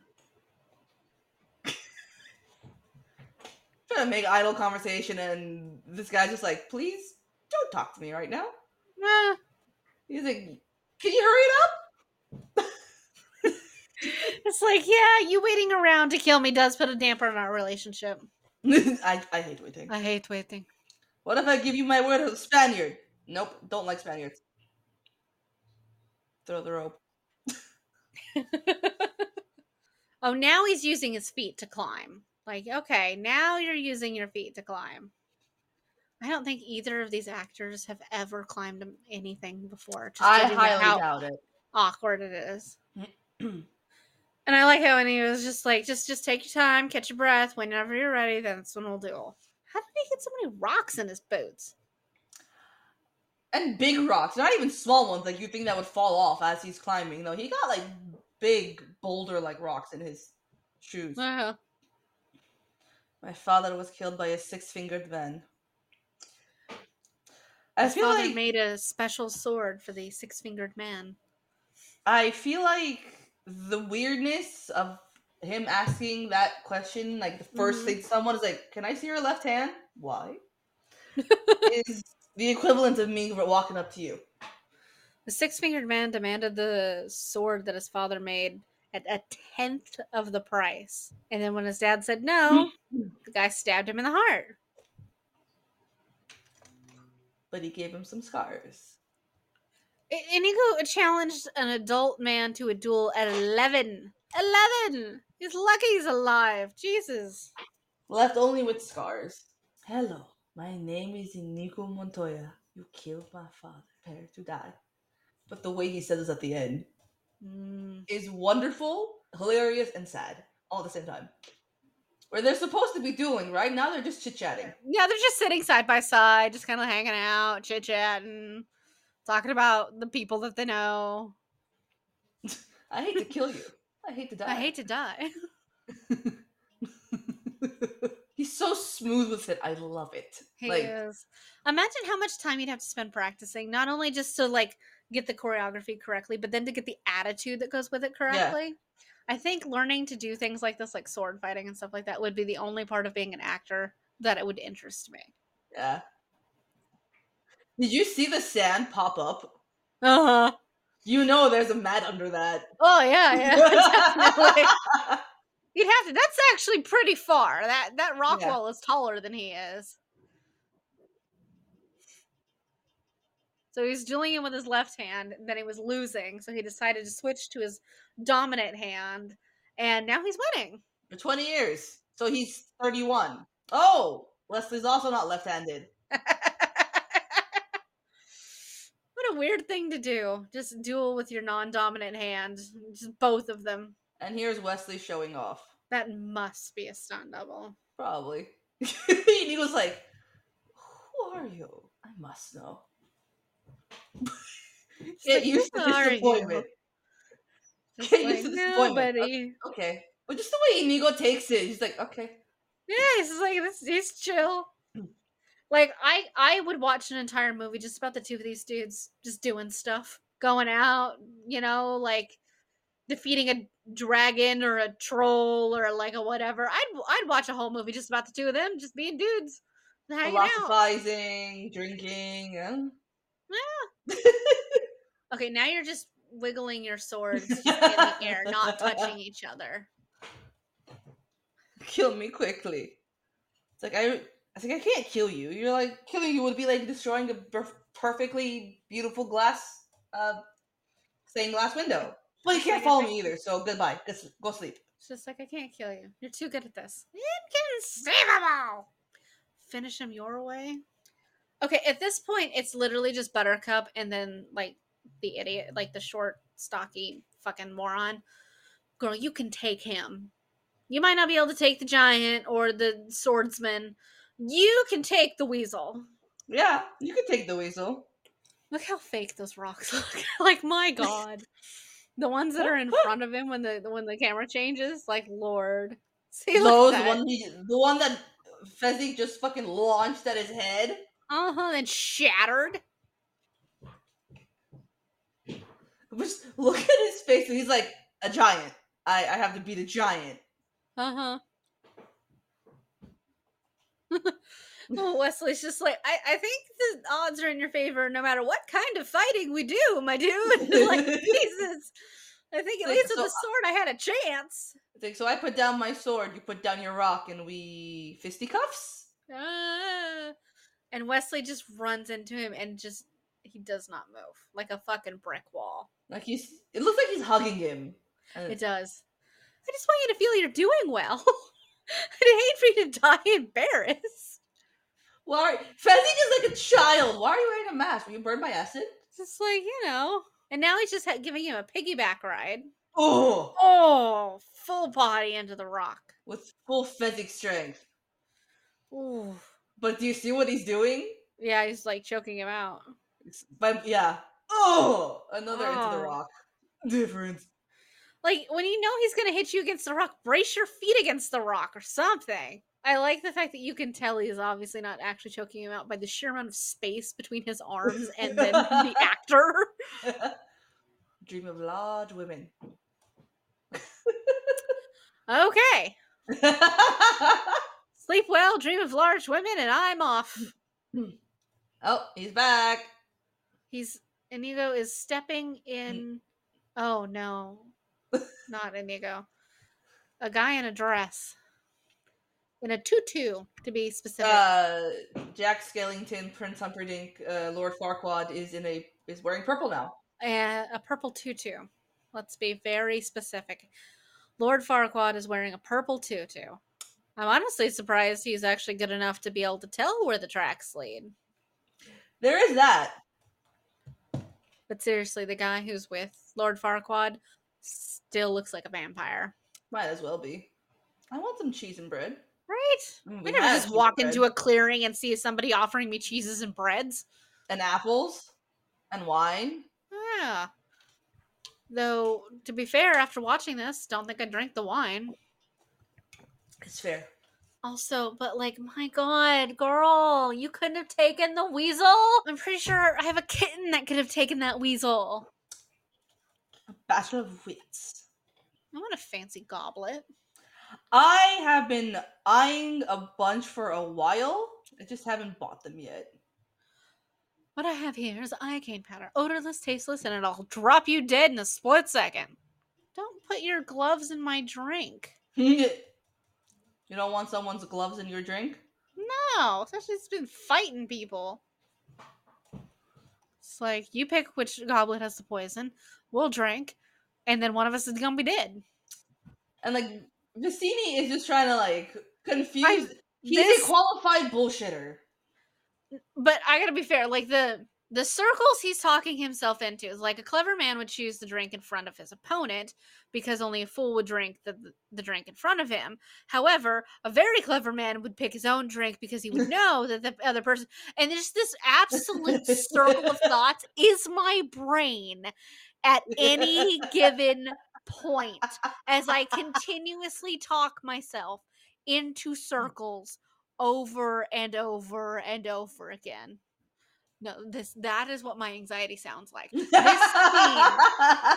Trying to make idle conversation, and this guy's just like, please don't talk to me right now. ah. He's like, can you hurry it up? It's like, yeah, you waiting around to kill me does put a damper on our relationship. I, I hate waiting. I hate waiting. What if I give you my word of Spaniard? Nope, don't like Spaniards. Throw the rope. oh, now he's using his feet to climb. Like, okay, now you're using your feet to climb. I don't think either of these actors have ever climbed anything before. Just I judging by highly how doubt it. awkward it is. and I like how when he was just like, just just take your time, catch your breath. Whenever you're ready, then that's when we'll duel. How did he get so many rocks in his boots? And big rocks, not even small ones like you think that would fall off as he's climbing. No, he got like big boulder like rocks in his shoes. Uh, My father was killed by a six fingered man. I his feel father like made a special sword for the six fingered man. I feel like the weirdness of him asking that question, like the 1st Mhm. thing someone is like, "Can I see your left hand?" Why? is the equivalent of me walking up to you. The six fingered man demanded the sword that his father made at a tenth of the price. And then when his dad said no, the guy stabbed him in the heart. But he gave him some scars. Inigo challenged an adult man to a duel at 11. 11! He's lucky he's alive. Jesus. Left only with scars. Hello, my name is Inigo Montoya. You killed my father. Prepare to die. But the way he says this at the end Mm. is wonderful, hilarious, and sad all at the same time. Where they're supposed to be doing, right? Now they're just chit chatting. Yeah, they're just sitting side by side, just kind of hanging out, chit chatting, talking about the people that they know. I hate to kill you. I hate to die. I hate to die. He's so smooth with it. I love it. He like, is. Imagine how much time you'd have to spend practicing, not only just to like get the choreography correctly, but then to get the attitude that goes with it correctly. I think learning to do things like this, like sword fighting and stuff like that, would be the only part of being an actor that it would interest me. yeah. Did you see the sand pop up? Uh huh. You know there's a mat under that. Oh yeah, yeah, definitely. You'd have to. That's actually pretty far. That that rock Yeah. wall is taller than he is. So he's dueling him with his left hand. and Then he was losing, so he decided to switch to his dominant hand, and now he's winning. For 20 years. So he's 31. Oh, Wesley's also not left handed. what a weird thing to do. Just duel with your non-dominant hand. Just both of them. And here's Wesley showing off. That must be a stunt double. Probably. and he was like, Who are you? I must know. Get used to disappointment. Get used to disappointment. nobody. Okay. But just the way Inigo takes it, he's like, okay. Yeah, he's like this. He's chill. Like I, I would watch an entire movie just about the two of these dudes just doing stuff, going out, you know, like defeating a dragon or a troll or like a whatever. I'd, I'd watch a whole movie just about the two of them just being dudes, hanging out. Philosophizing, drinking. Yeah. Okay, now you're just wiggling your swords in the air, not touching each other. kill me quickly. It's like I, I think I can't kill you. You're like killing you would be like destroying a per- perfectly beautiful glass, uh, stained glass window. Well, you can't follow me either. So goodbye. Go, s- go sleep. It's just like I can't kill you. You're too good at this. Inconceivable. Finish him your way. Okay, at this point, it's literally just Buttercup and then like the idiot, like the short, stocky fucking moron. Girl, you can take him. You might not be able to take the giant or the swordsman. You can take the weasel. Yeah, you can take the weasel. Look how fake those rocks look. like my god. The ones that are in front of him when the when the camera changes, like Lord. See, Those one, the one that Fezzik just fucking launched at his head. Uh huh. Then shattered. Just look at his face, and he's like a giant. I, I have to beat a giant. Uh huh. Wesley's just like I. I think the odds are in your favor, no matter what kind of fighting we do, my dude. like Jesus. I think at Like, least with so- the sword, I had a chance. Like, so I put down my sword, you put down your rock, and we fisticuffs. Ah. And Wesley just runs into him and just he does not move like a fucking brick wall. Like he's, it looks like he's hugging him. It does. I just want you to feel you're doing well. I'd hate for you to die embarrassed. Why? Fezzik is like a child. Why are you wearing a mask? Were you burned by acid? Just like you know. And now he's just ha- giving him a piggyback ride. Oh, Oh, full body into the rock. with full Fezzik strength. Ooh. But do you see what he's doing? Yeah, he's like choking him out. It's- But yeah. Oh, another into the Oh. rock. Difference. Like when you know he's gonna hit you against the rock, brace your feet against the rock or something. I like the fact that you can tell he's obviously not actually choking him out by the sheer amount of space between his arms and then the actor. Dream of large women. Okay. Sleep well, dream of large women, and I'm off. oh, he's back. He's Inigo is stepping in. Oh no, not Inigo. A guy in a dress, in a tutu, to be specific. Uh, Jack Skellington, Prince Humperdinck, uh, Lord Farquaad is in a is wearing purple now. Uh, a purple tutu. Let's be very specific. Lord Farquaad is wearing a purple tutu. I'm honestly surprised he's actually good enough to be able to tell where the tracks lead. There is that. But seriously, the guy who's with Lord Farquaad still looks like a vampire. Might as well be. I want some cheese and bread. Right? I mean, we never just walk into bread. a clearing and see somebody offering me cheeses and breads. and apples and wine. Yeah. Though, to be fair, after watching this, don't think I drank the wine. It's fair. Also, but like, my god, girl, you couldn't have taken the weasel? I'm pretty sure I have a kitten that could have taken that weasel. A battle of wits. I want a fancy goblet. I have been eyeing a bunch for a while. I just haven't bought them yet. What I have here is iocane powder, odorless, tasteless, and it'll drop you dead in a split second. Don't put your gloves in my drink. you don't want someone's gloves in your drink? No, especially it's been fighting people. It's like you pick which goblet has the poison, we'll drink, and then one of us is gonna be dead. And like Vizzini is just trying to like confuse. He's this- a qualified bullshitter. But I gotta be fair, like the the circles he's talking himself into is like a clever man would choose the drink in front of his opponent because only a fool would drink the, the drink in front of him. However, a very clever man would pick his own drink because he would know that the other person and just this absolute circle of thoughts is my brain at any given point as I continuously talk myself into mm. circles over and over and over again. No, this that is what my anxiety sounds like. This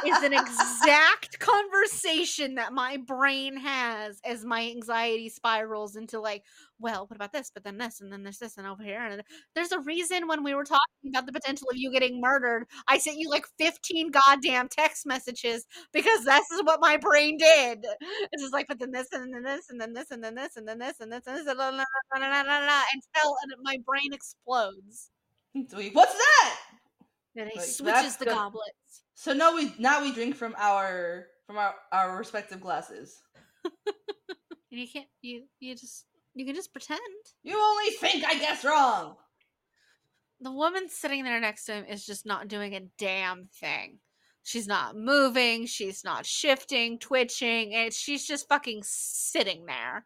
is an exact conversation that my brain has as my anxiety spirals into like, well, what about this? But then this, and then there's this, and over here. And there's a reason when we were talking about the potential of you getting murdered, I sent you like 15 goddamn text messages because this is what my brain did. It's just like, but then this, and then this, and then this, and then this, and then this, and this, and this, and this, and until and my brain explodes. What's that? And he Like, switches the- goblets. So now we now we drink from our from our our respective glasses. And you can't you you just you can just pretend. You only think I guess wrong. The woman sitting there next to him is just not doing a damn thing. She's not moving, she's not shifting, twitching, and she's just fucking sitting there.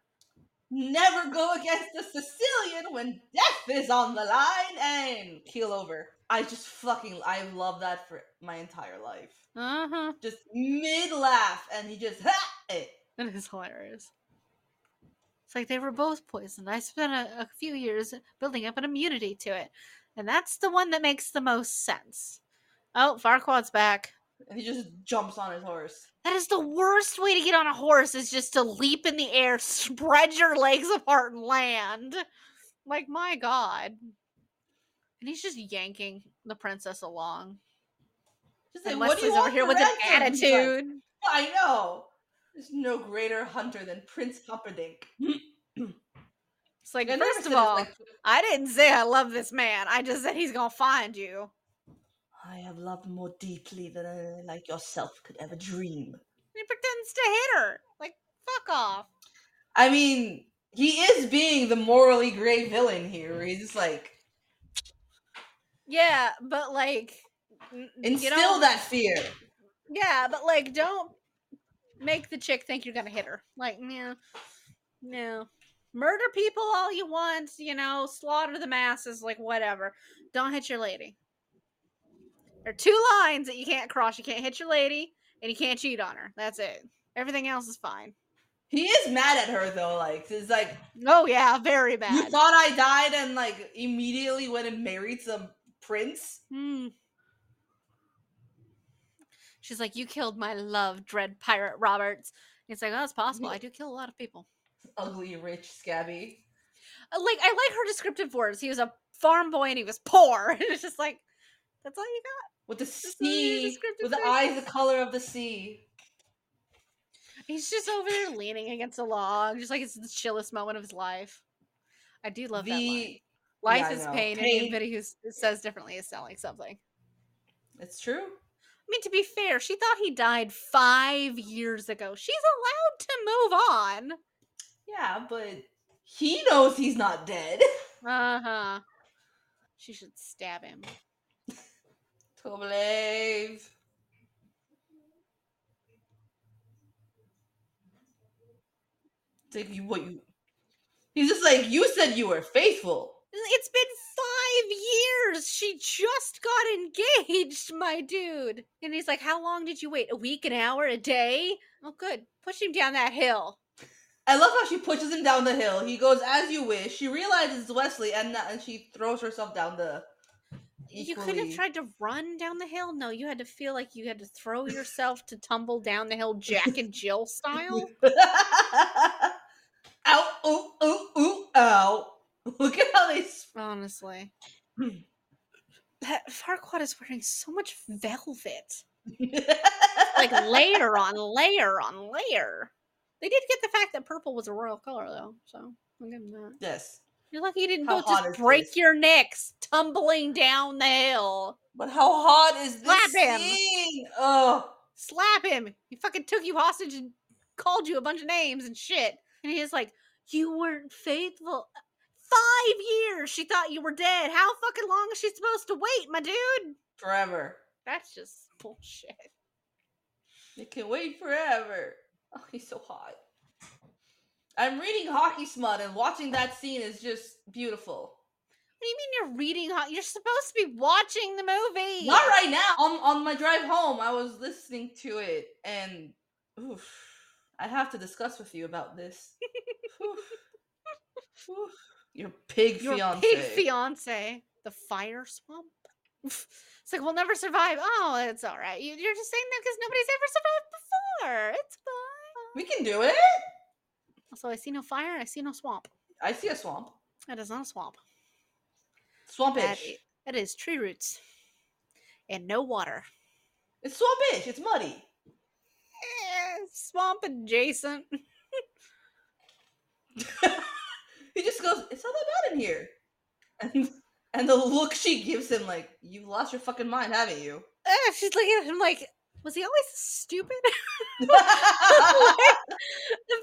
Never go against the Sicilian when death is on the line and keel over. I just fucking I love that for my entire life. Uh-huh. Just mid laugh and he just ha it. It is hilarious. It's like they were both poisoned. I spent a, a few years building up an immunity to it. And that's the one that makes the most sense. Oh, Farquaad's back. And he just jumps on his horse. That is the worst way to get on a horse is just to leap in the air, spread your legs apart, and land. Like, my God. And he's just yanking the princess along. Just like, what do you over here with an ransom?" He's like, attitude. I know. There's no greater hunter than Prince Humperdinck. It's like, And first of all, like, I didn't say I love this man. I just said he's gonna find you. I have loved more deeply than I, like yourself could ever dream. He pretends to hit her. Like, fuck off. I mean, he is being the morally gray villain here. Where he's just like Yeah, but like, n- you instill know, that fear. Yeah, but like, don't make the chick think you're gonna hit her. Like, no, no. Murder people all you want, you know, slaughter the masses, like whatever. Don't hit your lady. There are two lines that you can't cross. You can't hit your lady, and you can't cheat on her. That's it. Everything else is fine. He is mad at her though. Like it's like Oh yeah, very bad. you thought I died and like immediately went and married some prince. Hmm. She's like, "You killed my love, dread pirate Roberts." It's like, "Oh, it's possible. I do kill a lot of people." Ugly, rich, scabby. Uh, like I like her descriptive words. He was a farm boy and he was poor. And it's just like that's all you got. With the sea, with the eyes the color of the sea. He's just over there leaning against a log, just like it's the chillest moment of his life. I do love that line. Life I is know. pain, and anybody who says differently is selling something. it's true. I mean, to be fair, she thought he died five years ago. She's allowed to move on. Yeah, but he knows he's not dead. Uh huh. She should stab him. To believe. Like you what you He's just like, you said you were faithful. It's been five years. She just got engaged, my dude. And he's like, How long did you wait? A week, an hour, a day? Oh, good. Push him down that hill. I love how she pushes him down the hill. He goes, as you wish. She realizes it's Wesley and, and she throws herself down the You couldn't have tried to run down the hill? No, you had to feel like you had to throw yourself to tumble down the hill, Jack and Jill style. ow, ooh, ooh, ooh, ow. Look at how they. Honestly, That Farquaad is wearing so much velvet. Like layer on layer on layer. They did get the fact that purple was a royal color though, so I'll give them that. yes. You're lucky you didn't How both just break this? your necks tumbling down the hill. But how hot is this Slap him. scene? Oh, Slap him. He fucking took you hostage and called you a bunch of names and shit. And he's like, You weren't faithful. Five years she thought you were dead. How fucking long is she supposed to wait, my dude? forever. That's just bullshit. They can wait forever. Oh, he's so hot. I'm reading Hockey Smut and watching that scene is just beautiful. What do you mean you're reading? ho- You're supposed to be watching the movie. Not right now. On on my drive home, I was listening to it, and oof, I have to discuss with you about this. Oof. Oof. Your pig Your fiance. pig fiance. the fire swamp. It's like we'll never survive. Oh, it's all right. You, you're just saying that because nobody's ever survived before. It's fine. We can do it. So I see no fire. I see no swamp. I see a swamp. That is not a swamp. Swampish. That, that is tree roots and no water. It's swampish. It's muddy. Eh, swamp adjacent. he just goes, "It's not that bad in here," and and the look she gives him, like, "You've lost your fucking mind, haven't you?" Eh, she's looking at him like, was he always stupid? In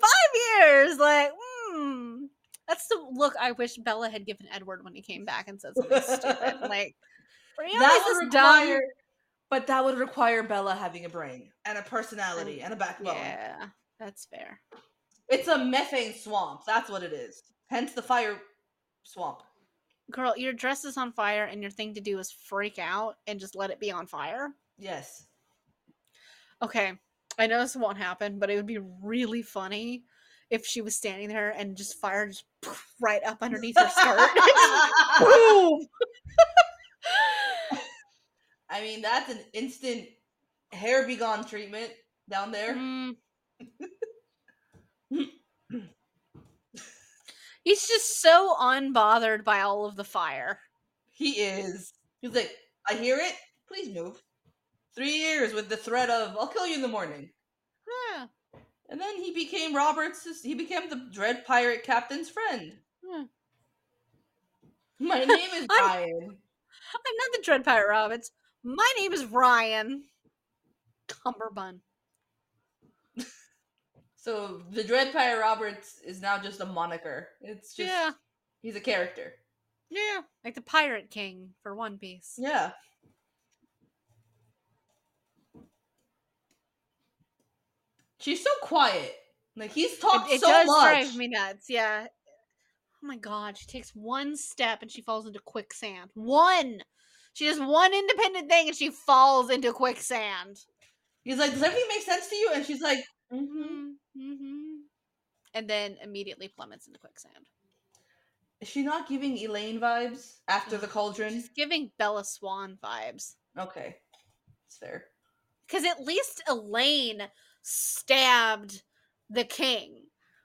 five years, like, hmm. That's the look I wish Bella had given Edward when he came back and said something stupid. Like, that would this dumb? but that would require Bella having a brain and a personality and, a backbone. Yeah, that's fair. It's a methane swamp. That's what it is. Hence the fire swamp. Girl, your dress is on fire, and your thing to do is freak out and just let it be on fire. Yes. Okay, I know this won't happen, but it would be really funny if she was standing there and just fire just right up underneath her skirt. Boom! I mean, that's an instant hair be gone treatment down there. Mm. He's just so unbothered by all of the fire. He is. He's like, I hear it. Please move. Three years with the threat of, I'll kill you in the morning. Yeah. And then he became Robert's, he became the Dread Pirate Captain's friend. My name is I'm- Ryan. I'm not the Dread Pirate Roberts. My name is Ryan Cummerbund. So the Dread Pirate Roberts is now just a moniker. It's just, yeah, he's a character. yeah, like the Pirate King for One Piece. Yeah. She's so quiet. Like he's It, talked it so does much. drive me nuts. Yeah. Oh my god, she takes one step and she falls into quicksand. One. She does one independent thing and she falls into quicksand. He's like, "Does everything make sense to you?" And she's like, "Mhm." Mm-hmm. Mm-hmm. And then immediately plummets into quicksand. "Is she not giving Elain vibes after the cauldron?" She's giving Bella Swan vibes. Okay, it's fair. Because at least Elain stabbed the king.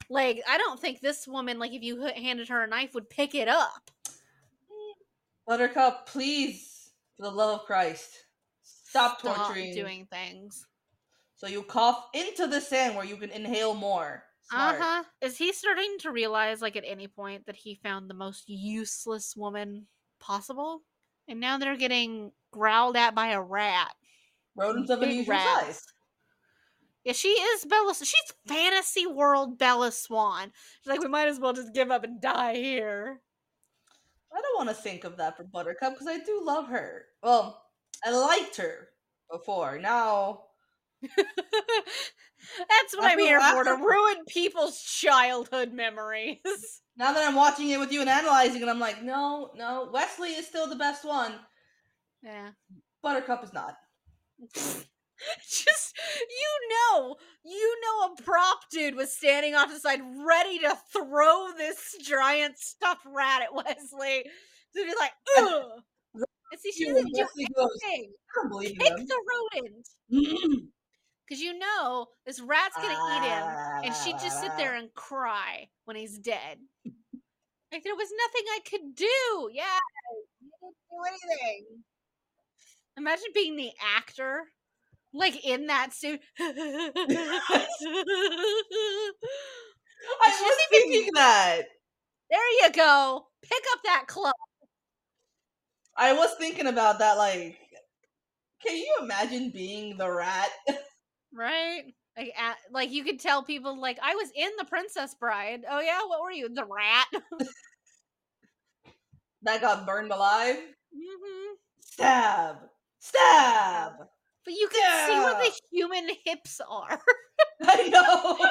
Like, I don't think this woman, like, if you handed her a knife, would pick it up. Buttercup, please, for the love of Christ, stop, torturing. Stop torturing. doing things. So you cough into the sand where you can inhale more. Uh huh. Is he starting to realize, like, at any point, that he found the most useless woman possible? And now they're getting growled at by a rat. Rodents of unusual size. Yeah, she is Bella. She's fantasy world Bella Swan. She's like, we might as well just give up and die here. I don't want to think of that for Buttercup because I do love her. Well, I liked her before. Now, That's what I'm After- here for to ruin people's childhood memories. now that I'm watching it with you and analyzing it, I'm like, no, no, Wesley is still the best one. Yeah. Buttercup is not. Just you know, you know a prop dude was standing off the side ready to throw this giant stuffed rat at Wesley. To be like, ugh. And see, she doesn't do anything. I don't believe Pick him. the rodent. Mm-hmm. Because you know this rat's gonna eat him. And she'd just sit there ah. and cry when he's dead. Like there was nothing I could do. Yeah, you didn't do anything. Imagine being the actor, like in that suit. I was doesn't even- thinking that. there you go. Pick up that club. I was thinking about that. Like, can you imagine being the rat? Right? Like, a like you could tell people, like, I was in the Princess Bride. Oh yeah, what were you? The rat. that got burned alive? hmm Stab! Stab! But you can see where the human hips are. I know.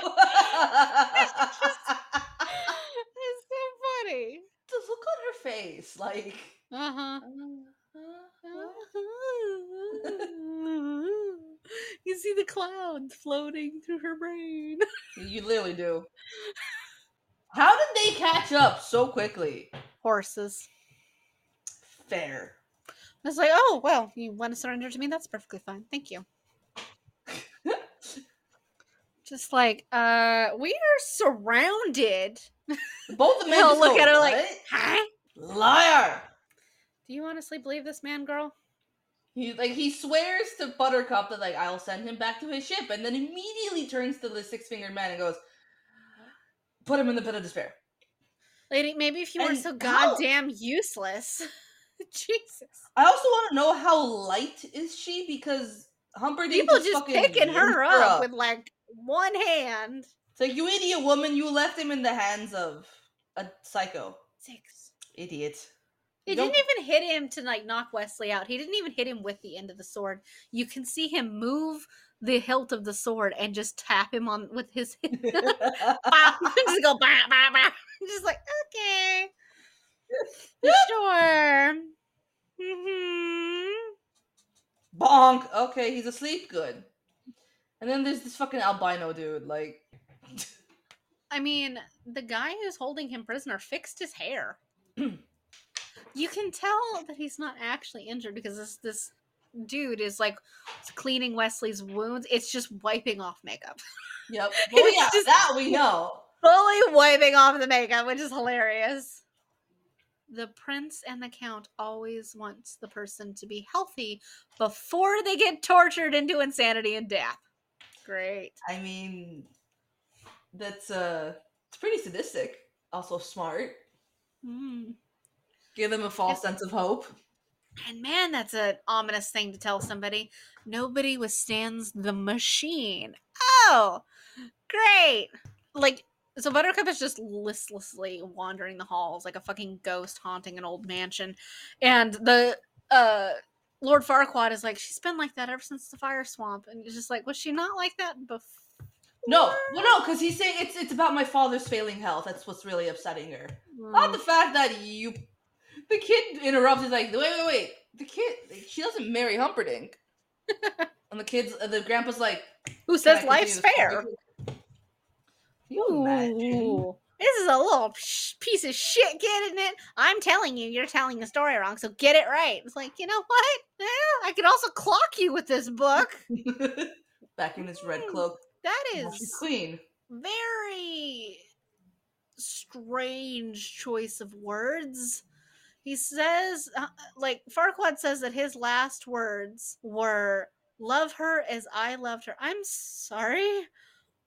it's so funny. Just look on her face, like. Uh huh. you see the clouds floating through her brain. You literally do. How did they catch up so quickly? Horses. fair. It's like, oh well, you want to surrender to me? That's perfectly fine. Thank you. Just like, uh, we are surrounded. Both the men They'll look go, at her like, "What? huh? liar. Do you honestly believe this man, girl? He like he swears to Buttercup that like I'll send him back to his ship, and then immediately turns to the six fingered man and goes, "Put him in the pit of despair." Lady, maybe if you weren't And so how- goddamn useless. Jesus. I also want to know how light is she because Humperdinck People just, just picking her yanked up with like one hand. It's like you idiot woman, you left him in the hands of a psycho Six. idiot. He didn't even hit him to like knock Wesley out. He didn't even hit him with the end of the sword. You can see him move the hilt of the sword and just tap him on with his just go bah, bah, bah. just like okay sure Mm-hmm. Bonk. Okay, he's asleep. Good. And then there's this fucking albino dude. Like, i mean the guy who's holding him prisoner fixed his hair you can tell that he's not actually injured because this this dude is like cleaning wesley's wounds it's just wiping off makeup yep. Well, yeah, just- that we know. fully wiping off the makeup, which is hilarious. The prince and the count always wants the person to be healthy before they get tortured into insanity and death. Great. I mean, that's uh, it's pretty sadistic. Also smart. Mm. Give them a false sense of hope. And man, that's an ominous thing to tell somebody. Nobody withstands the machine. Oh, great. Like, so Buttercup is just listlessly wandering the halls like a fucking ghost haunting an old mansion. And the uh Lord Farquaad is like, she's been like that ever since the fire swamp. And it's just like, was she not like that before? No, well, no, because he's saying it's it's about my father's failing health. That's what's really upsetting her. Not the Mm. fact that you. The kid interrupts. He's like, wait, wait, wait. The kid, she doesn't marry Humperdinck. and the kids, the grandpa's like, Who says life's fair? conversation?" Can you imagine? Ooh, this is a little piece of shit, kid, isn't it? I'm telling you, you're telling the story wrong, so get it right. It's like, you know what? Yeah, I could also clock you with this book. Back in his red Hmm, cloak. That is queen. very strange choice of words. He says, uh, like, Farquaad says that his last words were, Love her as I loved her. I'm sorry.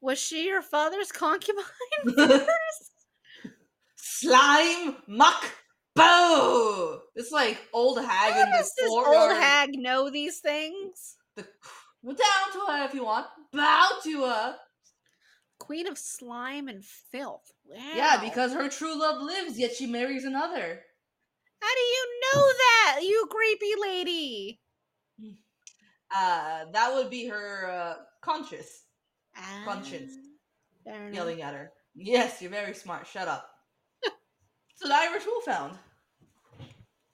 Was she your father's concubine? Slime muck boo. It's like old hag How in does this old hag know these things? The, down to her if you want. Bow to her. Queen of slime and filth. Yeah, because her true love lives, yet she marries another. How do you know that, you creepy lady? Uh, that would be her uh, Conscience. Ah, fair enough. yelling at her. Yes, you're very smart. Shut up. it's an Irish wolfhound.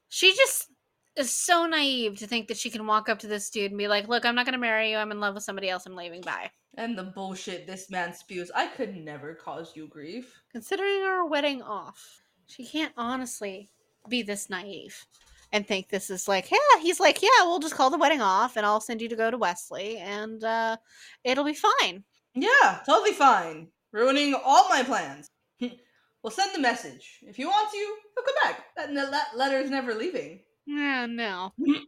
She just is so naive to think that she can walk up to this dude and be like, "Look, I'm not going to marry you. I'm in love with somebody else. I'm leaving. Bye." And the bullshit this man spews. I could never cause you grief. Considering our wedding off, she can't honestly be this naive and think this is like, yeah. He's like, yeah, we'll just call the wedding off, and I'll send you to go to Wesley, and uh, it'll be fine. Yeah, totally fine. Ruining all my plans. well, send the message. If you want to, he'll come back. That, that letter's never leaving. Yeah, no. Even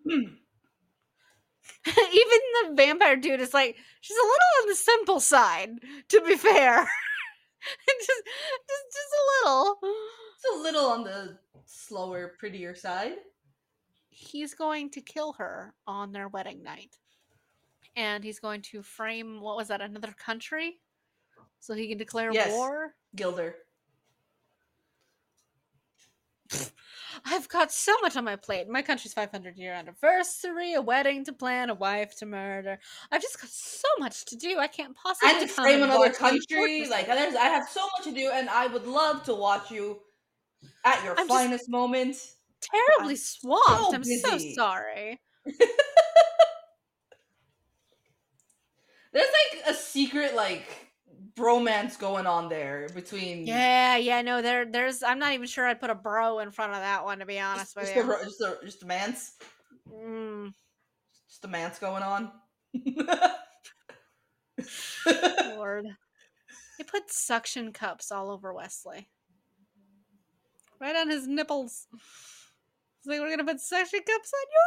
the vampire dude is like, she's a little on the simple side, to be fair. just, just, just a little. it's a little on the slower, prettier side. He's going to kill her on their wedding night. And he's going to frame, what was that, another country? So he can declare Yes. war? Guilder. I've got so much on my plate. My country's 500 year anniversary, a wedding to plan, a wife to murder. I've just got so much to do. I can't possibly And to frame another country. Like, there's, I have so much to do, and I would love to watch you at your I'm finest moment. terribly swamped. I'm so sorry. There's like a secret, like, bromance going on there between Yeah, yeah, no, there, there's. I'm not even sure I'd put a bro in front of that one to be honest just, with just, you. a, just, a, just a man's Mm, just a man's going on. Lord, they put suction cups all over Wesley, right on his nipples. It's like we're gonna put suction cups on your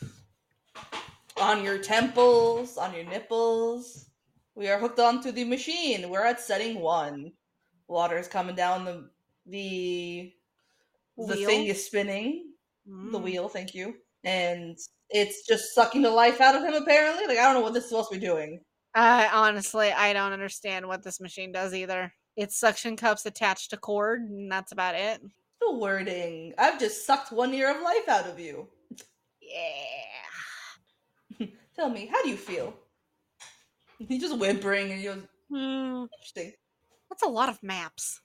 nipples. On your temples, on your nipples. We are hooked onto the machine. We're at setting one. Water is coming down the the the thing is spinning. The Mm. wheel, thank you. And it's just sucking the life out of him apparently. Like I don't know what this is supposed to be doing. I honestly, I don't understand what this machine does either. It's suction cups attached to cord, and that's about it. The wording. I've just sucked one year of life out of you. Yeah. Tell me, how do you feel? He's just whimpering and he goes, Hmm. interesting. That's a lot of maps.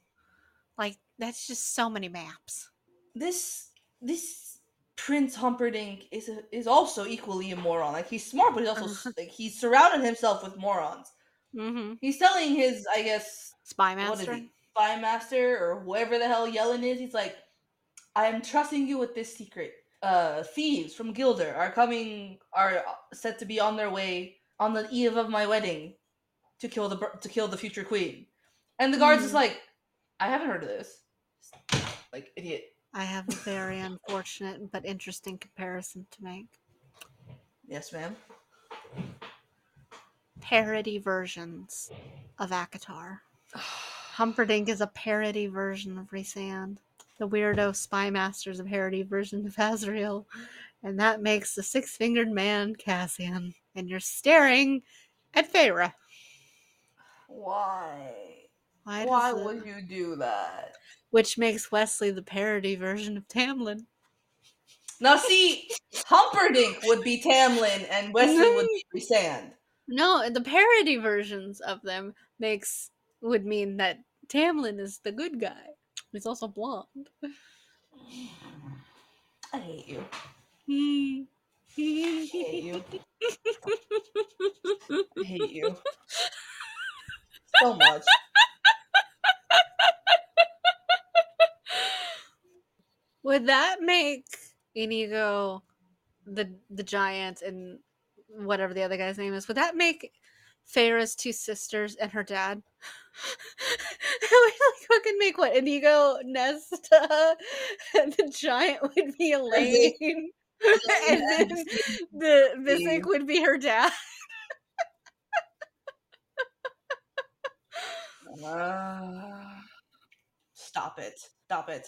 Like that's just so many maps. This this Prince Humperdinck is a, is also equally a moron. Like he's smart, but he's also like he's surrounded himself with morons. Mm-hmm. He's telling his, I guess, Spy master. he, spy master or whoever the hell Yellin is. He's like, I am trusting you with this secret. Uh, thieves from Guilder are coming, are set to be on their way on the eve of my wedding to kill the to kill the future queen. And the guard's just Hmm. like, I haven't heard of this. Like idiot. I have a very unfortunate but interesting comparison to make. Yes, ma'am. Parody versions of ACOTAR. Humperdinck is a parody version of Rhysand. The weirdo spy master's of parody version of Azriel. And that makes the six fingered man Cassian. And you're staring at Feyre. Why? Why, Why it- would you do that? Which makes Wesley the parody version of Tamlin. Now, see, Humperdinck would be Tamlin, and Wesley would be Sand. No, the parody versions of them makes would mean that Tamlin is the good guy. He's also blonde. I hate you. I hate you. I hate you so much. Would that make Inigo the the giant and whatever the other guy's name is? Would that make Feyre's two sisters and her dad? Would like fucking make what Inigo, Nesta, and the giant would be Elain, and then the Vizzini would be her dad. Uh, stop it. Stop it.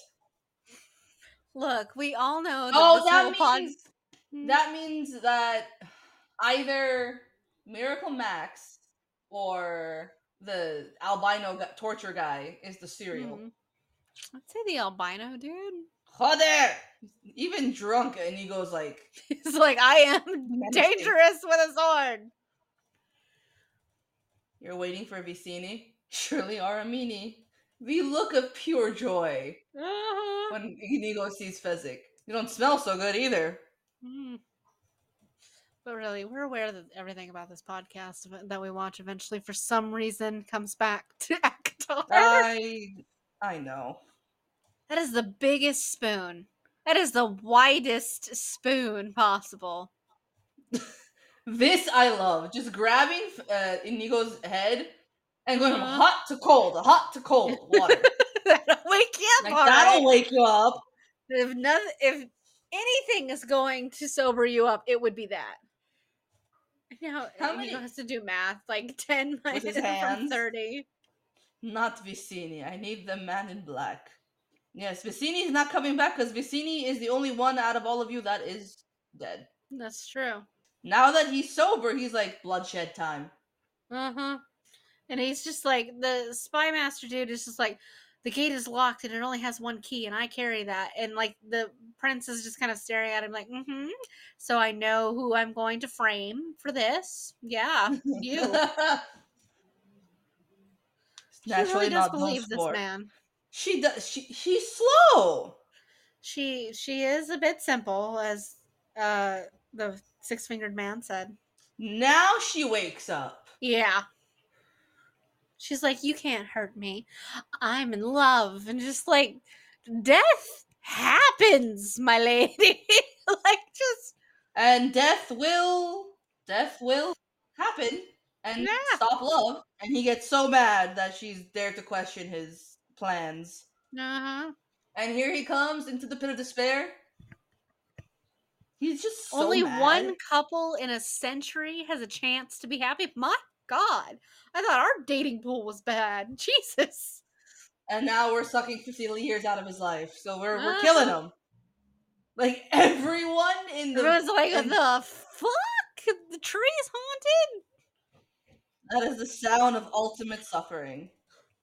Look, we all know that Oh, that pod- means that means that either Miracle Max or the albino gu- torture guy is the Suriel. Mhm. I'd say the albino dude. Joder! Even drunk, and he goes like, He's like, I am dangerous with a sword. "You're waiting for Vizzini? Surely Aramini." The look of pure joy Uh-huh. when Inigo sees Fezzik. You don't smell so good either. Mm. But really, we're aware that everything about this podcast that we watch eventually, for some reason, comes back to ACOTAR. I I know. that is the biggest spoon. That is the widest spoon possible. This I love. Just grabbing uh, Inigo's head and going from Uh-huh. hot to cold, hot to cold water. that'll wake you up. like that'll right. wake you up. If nothing, if anything is going to sober you up, it would be that. Now, How many- has to do math, like ten With minus his hands? thirty. Not Vizzini. I need the man in black. Yes, Vizzini is not coming back because Vizzini is the only one out of all of you that is dead. That's true. Now that he's sober, he's like bloodshed time. Uh huh. And he's just like the spy master dude is just like the gate is locked and it only has one key and I carry that and like the prince is just kind of staring at him like mm-hmm. So I know who I'm going to frame for this. Yeah, you. She really does not believe this man. She does. She she's slow. She she is a bit simple, as uh the six fingered man said. Now she wakes up. Yeah. She's like, You can't hurt me. I'm in love. And just like, death happens, my lady. like, just. And death will, death will happen and Yeah. stop love. And he gets so mad that she's there to question his plans. Uh-huh. And here he comes into the pit of despair. He's just so Only mad. one couple in a century has a chance to be happy. My God. I thought our dating pool was bad. Jesus. and now we're sucking 50 years out of his life. So we're we're Ah. killing him. Like everyone in the Everyone's like, and the fuck? The tree is haunted? that is the sound of ultimate suffering.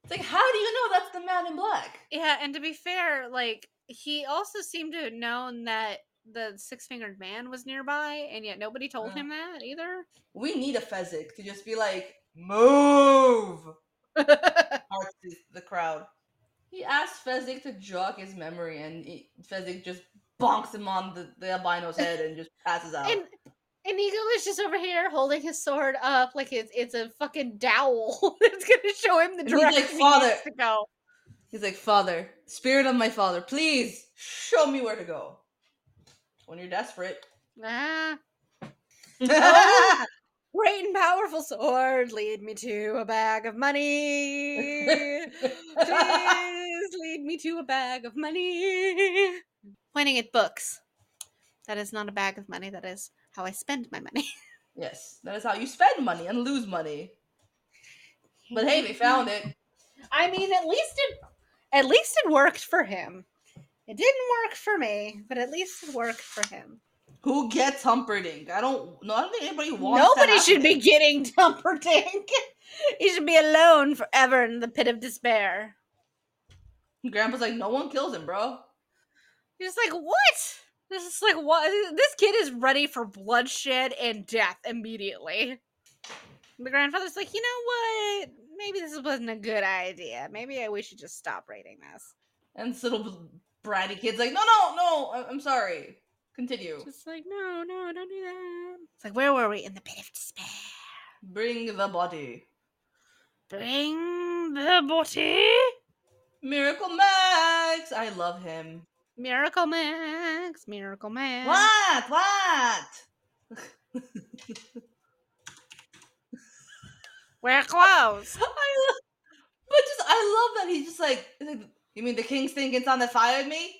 It's like, how do you know that's the man in black? Yeah, and to be fair, like he also seemed to have known that the six fingered man was nearby, and yet nobody told Uh. him that either. We need a Fezzik to just be like, move! The crowd. He asked Fezzik to jog his memory, and he, Fezzik just bonks him on the, the albino's head and just passes out. and Inigo is just over here holding his sword up like it's it's a fucking dowel. that's gonna show him the And he's like, direction he needs to go. He's like, Father, spirit of my father, please show me where to go. When you're desperate. Ah, Oh. great and powerful sword, lead me to a bag of money. Please lead me to a bag of money. Pointing at books. That is not a bag of money. That is how I spend my money. yes, that is how you spend money and lose money. But hey, they found it. I mean, at least it, at least it worked for him. It didn't work for me, but at least it worked for him. Who gets Humperdinck? I don't. No, I don't think anybody wants. Nobody should be getting Humperdinck. he should be alone forever in the pit of despair. Grandpa's like, no one kills him, bro. Just like, what? This is like, what? This kid is ready for bloodshed and death immediately. The grandfather's like, you know what? Maybe this wasn't a good idea. Maybe we should just stop rating this. And little bratty kid's like, no, no, no, I- I'm sorry. Continue. Just like, no, no, don't do that. It's like, where were we? In the pit of despair. Bring the body. Bring the body. Miracle Max! I love him. Miracle Max. Miracle Max. What? What? We're close. I love, but just I love that he's just like, like, you mean the king's thinking son that fired me?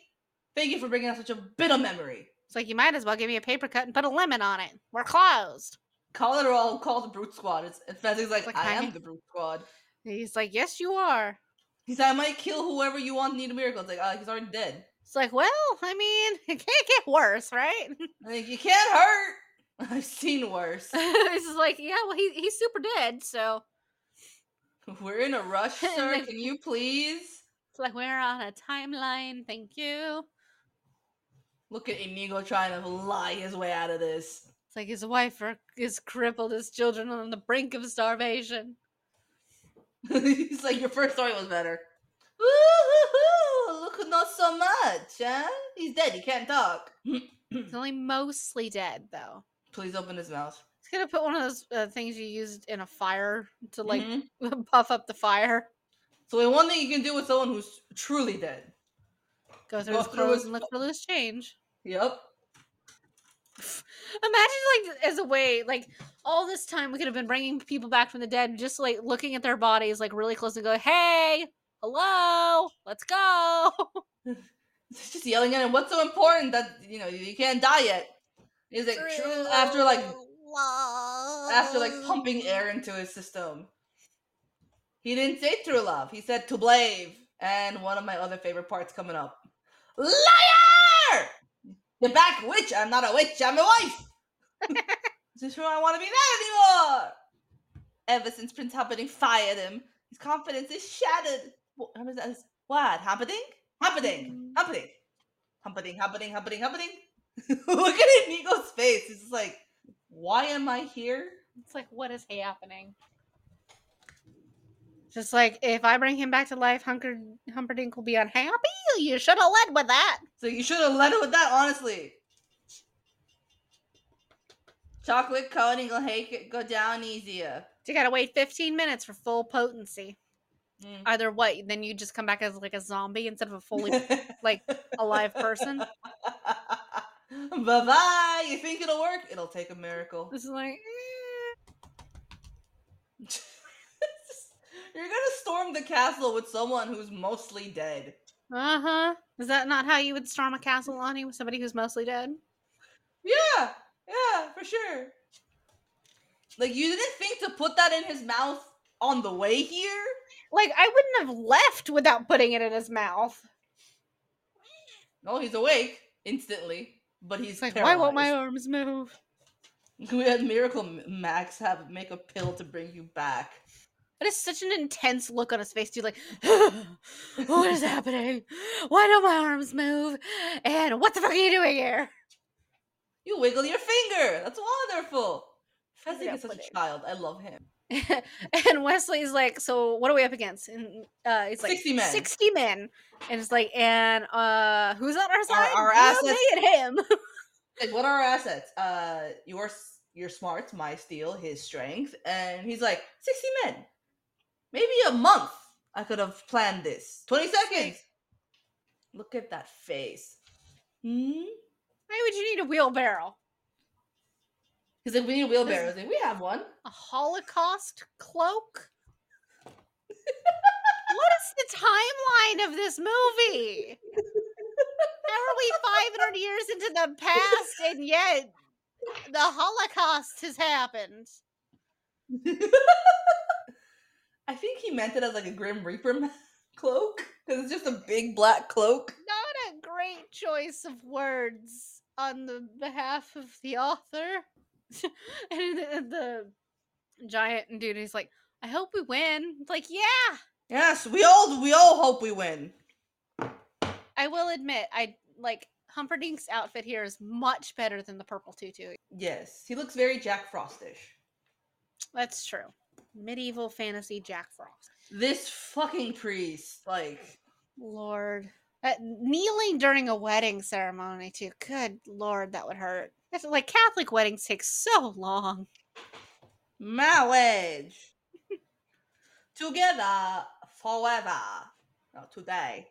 Thank you for bringing up such a bit of memory. It's like, you might as well give me a paper cut and put a lemon on it. We're closed. Call it or I'll call the brute squad. It's and Fezzik's like, Like, I I- am the brute squad. He's like, yes, you are. He said, I might kill whoever you want need a miracle. It's like, uh, he's already dead. It's like, well, I mean, it can't get worse, right? Like, you can't hurt. I've seen worse. this is like, yeah, well, he, he's super dead, so We're in a rush, sir. Can you please? Like we're on a timeline. Thank you. Look at Inigo trying to lie his way out of this. It's like his wife is crippled, his children are on the brink of starvation. He's like, your first story was better. Woo-hoo-hoo, Look, not so much, huh? He's dead. He can't talk. He's only mostly dead, though. Please open his mouth. He's gonna put one of those uh, things you used in a fire to like Mhm. puff up the fire. So, the one thing you can do with someone who's truly dead. Go through Go his through clothes his and look for loose change. Yep. Imagine like as a way, like all this time we could have been bringing people back from the dead, just like looking at their bodies like really close and go, "Hey, hello, let's go." Just yelling at him. What's so important that you know you can't die yet? Is it true after like after like pumping air into his system. He didn't say true love. He said to blave. And one of my other favorite parts coming up. Liar! The back witch. I'm not a witch. I'm a wife. Is this who I want to be that anymore? Ever since Prince Humperdinck fired him, his confidence is shattered. What? how is that? What? Humperdinck? Humperdinck. Mm. Humperdinck. Humperdinck. Humperdinck. Humperdinck. Humperdinck. Look at Inigo's face. He's just like, why am I here? It's like, what is happening? Just like if I bring him back to life, Hunker Humperdinck will be unhappy. You should have led with that. So you should have led with that, honestly. Chocolate coating will it go down easier. You gotta wait 15 minutes for full potency. Mm. Either what, then you just come back as like a zombie instead of a fully like a live person. bye bye. You think it'll work? It'll take a miracle. This is like, eh. You're gonna storm the castle with someone who's mostly dead. uh huh. Is that not how you would storm a castle, Lonnie, with somebody who's mostly dead? Yeah, yeah, for sure. Like you didn't think to put that in his mouth on the way here? Like, I wouldn't have left without putting it in his mouth. No, he's awake instantly, but he's It's like, why won't my arms move? We had Miracle Max have make a pill to bring you back. That is such an intense look on his face, dude. Like, what is happening? Why don't my arms move? And what the fuck are you doing here? You wiggle your finger. That's wonderful. Fezzik is such a child. I love him. and Wesley's like, so what are we up against? And uh, it's like 60 men. 60 men. And it's like, and uh, who's on our side? our Well, assets- me and him. Like, what are our assets? Uh, your your smarts, my steel, his strength, and he's like sixty men. Maybe a month. I could have planned this. Twenty seconds. Look at that face. Hmm. Why would you need a wheelbarrow? He's like, we need wheelbarrows. Like, we have one. A Holocaust cloak? what is the timeline of this movie? How are we 500 years into the past and yet the Holocaust has happened? I think he meant it as like a Grim Reaper cloak because it's just a big black cloak. Not a great choice of words on the behalf of the author. and the, the giant dude is like, I hope we win. It's like, yeah, Yes, we all we all hope we win. I will admit, I like Humperdinck's outfit here is much better than the purple tutu. Yes, he looks very Jack Frostish. That's true. Medieval fantasy Jack Frost. This fucking priest, like, Lord. Uh, kneeling during a wedding ceremony, too. Good Lord, that would hurt. That's, like, Catholic weddings take so long. marriage together forever. No, today.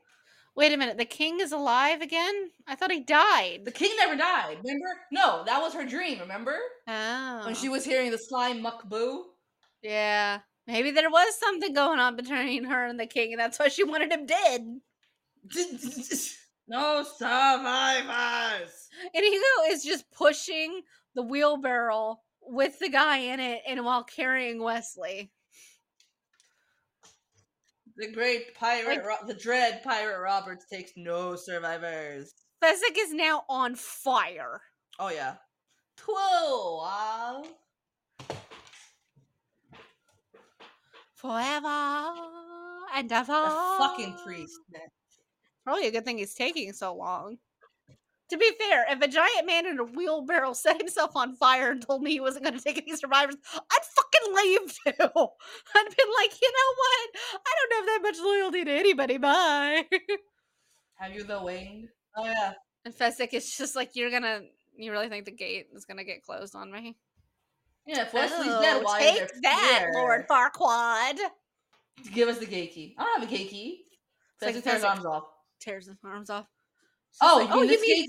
Wait a minute, the king is alive again? I thought he died. The king never died. Remember? No, that was her dream. Remember Oh. when she was hearing the slime muck boo? Yeah. Maybe there was something going on between her and the king, and that's why she wanted him dead. no survivors. And Hugo is just pushing the wheelbarrow with the guy in it and while carrying Wesley. The great pirate, Like- Ro- the dread pirate Roberts takes no survivors. Fezzik is now on fire. Oh yeah. Twelve. Forever and ever. The fucking priest. man. Probably a good thing he's taking so long. To be fair, if a giant man in a wheelbarrow set himself on fire and told me he wasn't going to take any survivors, I'd fucking leave too. I'd been like, you know what? I don't have that much loyalty to anybody. Bye. Have you the wing? Oh yeah. and Fezzik is just like, you're gonna. You really think the gate is gonna get closed on me? Yeah, if Wesley's Oh, dead, why take that? Lord Farquaad. Give us the gate key. I don't have a gate key. It's like tears Fezzik. arms off. Tears his arms off. She's Oh, like, oh, you mean this key?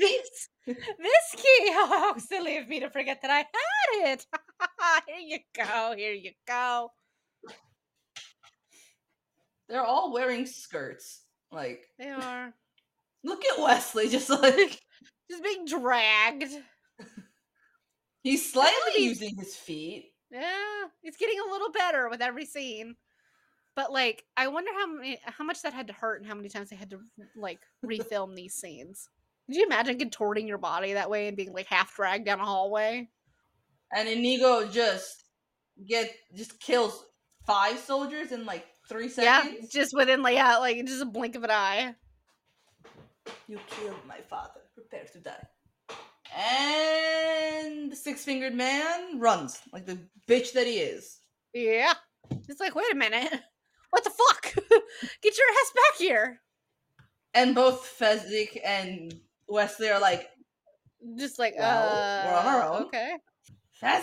this? This key? Oh, silly of me to forget that I had it. here you go. Here you go. They're all wearing skirts. Like, They are look at Wesley, just like just being dragged. He's slightly he's- using his feet. Yeah, it's getting a little better with every scene. But like, I wonder how many, how much that had to hurt, and how many times they had to like refilm these scenes. Could you imagine contorting your body that way and being like half dragged down a hallway? And Inigo just get just kills five soldiers in like three seconds. Yeah, just within like yeah, like just a blink of an eye. You killed my father. Prepare to die. And the six fingered man runs like the bitch that he is. Yeah, it's like wait a minute, what the fuck? Get your ass back here! And both Fezzik and Wesley are like, Just like Well, uh, we're on our own. okay. Fezzik!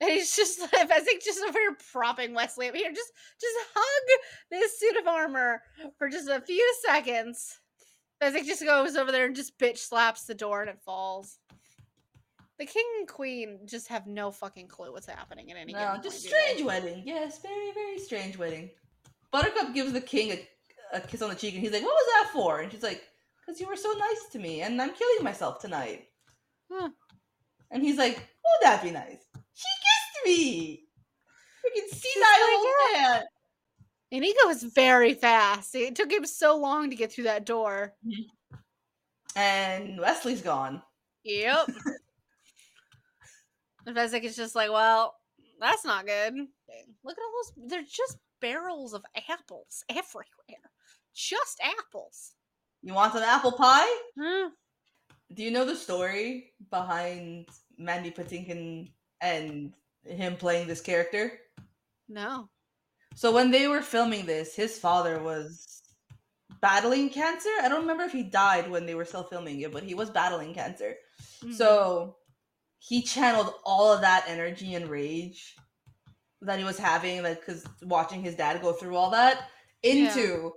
And he's just like Fezzik just over here propping Wesley up here. Just just hug this suit of armor for just a few seconds. Fezzik just goes over there and just bitch slaps the door and it falls. The king and queen just have no fucking clue what's happening at any No, given just strange wedding. Yes, very, very strange wedding. Buttercup gives the king a, a kiss on the cheek and he's like, What was that for? And she's like, Because you were so nice to me and I'm killing myself tonight. Huh. And he's like, Won't that be nice? She kissed me! Freaking senile like, old man. And he goes very fast. It took him so long to get through that door. And Wesley's gone. Yep. and Fezzik is just like, well, that's not good. Look at all those. They're just barrels of apples everywhere. Just apples. You want some apple pie? Huh? Do you know the story behind Mandy Patinkin and him playing this character? No. So when they were filming this, his father was battling cancer. I don't remember if he died when they were still filming it, but he was battling cancer. Mhm. So he channeled all of that energy and rage that he was having, like because watching his dad go through all that into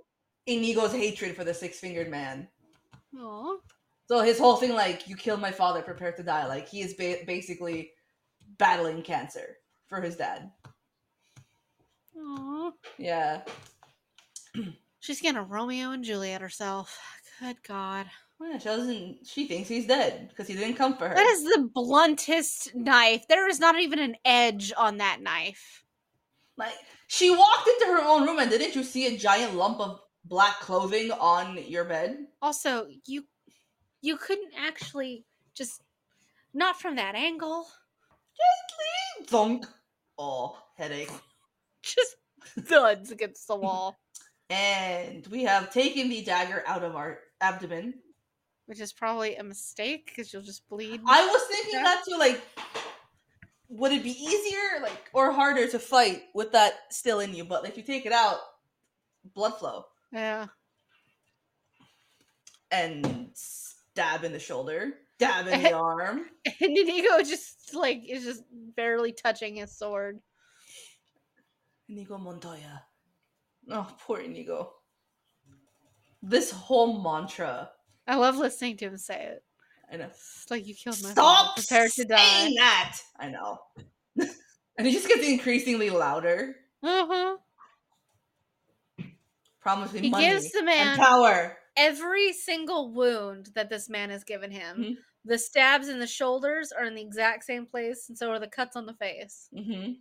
Inigo's hatred for the six fingered man. Aw. So his whole thing, like, you killed my father, prepare to die. Like he is ba- basically battling cancer for his dad. Aw. Yeah. She's getting a Romeo and Juliet herself. Good God. Well, she doesn't. She thinks he's dead because he didn't come for her. That is the bluntest knife. There is not even an edge on that knife. like she walked into her own room and didn't you see a giant lump of black clothing on your bed? Also, you you couldn't actually just not from that angle. Just leave. Thunk. Oh, headache. Just thuds against the wall. And we have taken the dagger out of our abdomen. Which is probably a mistake because you'll just bleed. I was thinking that too. Like, would it be easier, like, or harder to fight with that still in you? But if you take it out, blood flow yeah. and stab in the shoulder, stab in the arm. And Inigo just like is just barely touching his sword. Inigo Montoya. Oh, poor Inigo. This whole mantra. I love listening to him say it. I know. It's like you killed my Stop prepare to die. saying that. I know. and it just gets increasingly louder. Uh-huh. Promise me He money gives the man and power. every single wound that this man has given him. Mhm. The stabs in the shoulders are in the exact same place, and so are the cuts on the face. hmm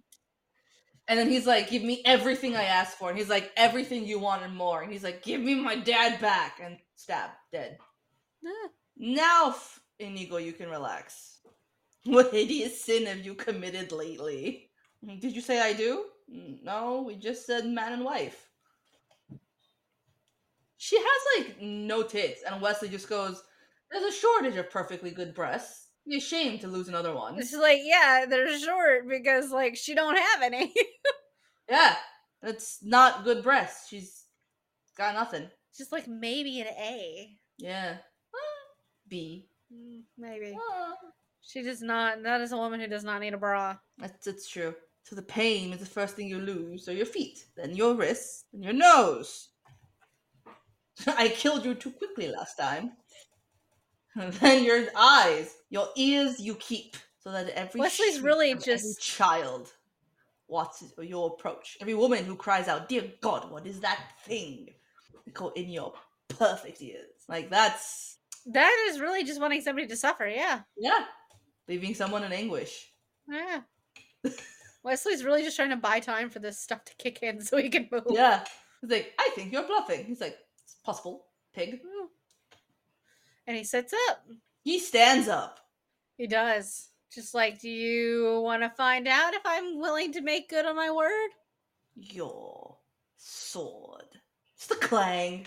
And then he's like, "Give me everything I asked for." And he's like, "Everything you want and more." And he's like, "Give me my dad back." And stab, dead. Ah, Now, F- Inigo, you can relax. What hideous sin have you committed lately? "Mm, Did you say I do? "Mm, No, we just said man and wife. She has like no tits, and Wesley just goes, "There's a shortage of perfectly good breasts. Be ashamed to lose another one." It's like, yeah, they're short because like she don't have any. Yeah, that's not good breasts. She's got nothing. Just like maybe an A. Yeah. Ah, B. Mm, Maybe. Ah. She does not that is a woman who does not need a bra. That's that's true. So the pain is the first thing you lose. So your feet, then your wrists, then your nose. I killed you too quickly last time. And then your eyes, your ears you keep, so that every Wesley's really just- child watches your approach. Every woman who cries out, "Dear God, what is that thing?" Go in your perfect ears. Like that's That is really just wanting somebody to suffer, yeah. yeah, leaving someone in anguish. Yeah. Wesley's really just trying to buy time for this stuff to kick in so he can move. Yeah. He's like, I think you're bluffing. He's like, it's possible, pig. Mm. And he sits up. He stands up. He does. Just like, do you want to find out if I'm willing to make good on my word? Your sword. It's the clang.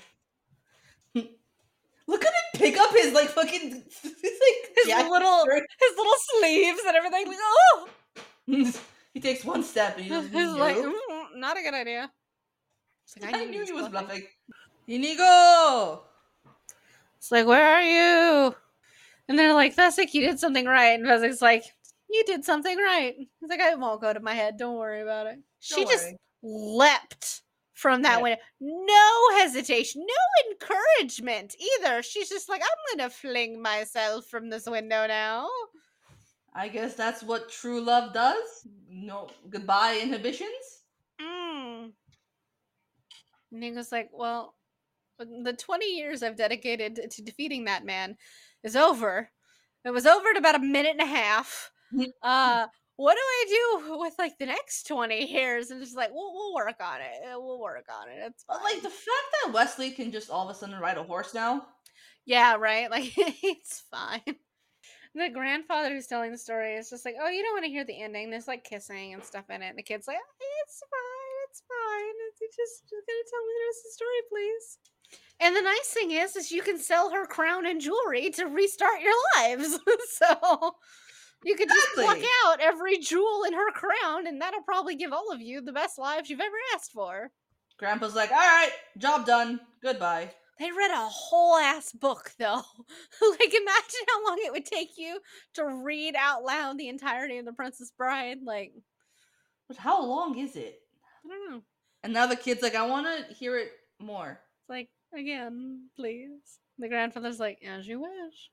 Look at him pick up his like fucking his like His jacket little his little sleeves and everything. Like, oh, he takes one step and he he's like, "Mm, not a good idea. Like, I, knew he was bluffing. Inigo! It's like, where are you? And they're like, Fezzik, you did something right. And Fezzik's like, you did something right. He's like, it won't go to my head. Don't worry about it. She Don't just worry. leapt from that window. No hesitation, no encouragement either. She's just like, I'm gonna fling myself from this window now. I guess that's what true love does. No goodbye inhibitions. Mm. And he goes like, well, the 20 years I've dedicated to defeating that man is over. It was over in about a minute and a half. Mhm. Uh, what do I do with like the next 20 years? And just like, we'll, we'll work on it. Uh, We'll work on it. It's fine. like the fact that Wesley can just all of a sudden ride a horse now. yeah, right. Like, it's fine. The grandfather who's telling the story is just like, oh, you don't want to hear the ending. There's like kissing and stuff in it. And the kid's like, it's fine. It's fine. It's you just, just gonna tell me the rest of the story, please. And the nice thing is, is you can sell her crown and jewelry to restart your lives. so you could just pluck out every jewel in her crown, and that'll probably give all of you the best lives you've ever asked for. Grandpa's like, all right, job done. Goodbye. They read a whole ass book though. like imagine how long it would take you to read out loud the entirety of The Princess Bride. Like, But how long is it? I don't know. And now the kid's like, I want to hear it more. It's like, again, please. The grandfather's like, as you wish.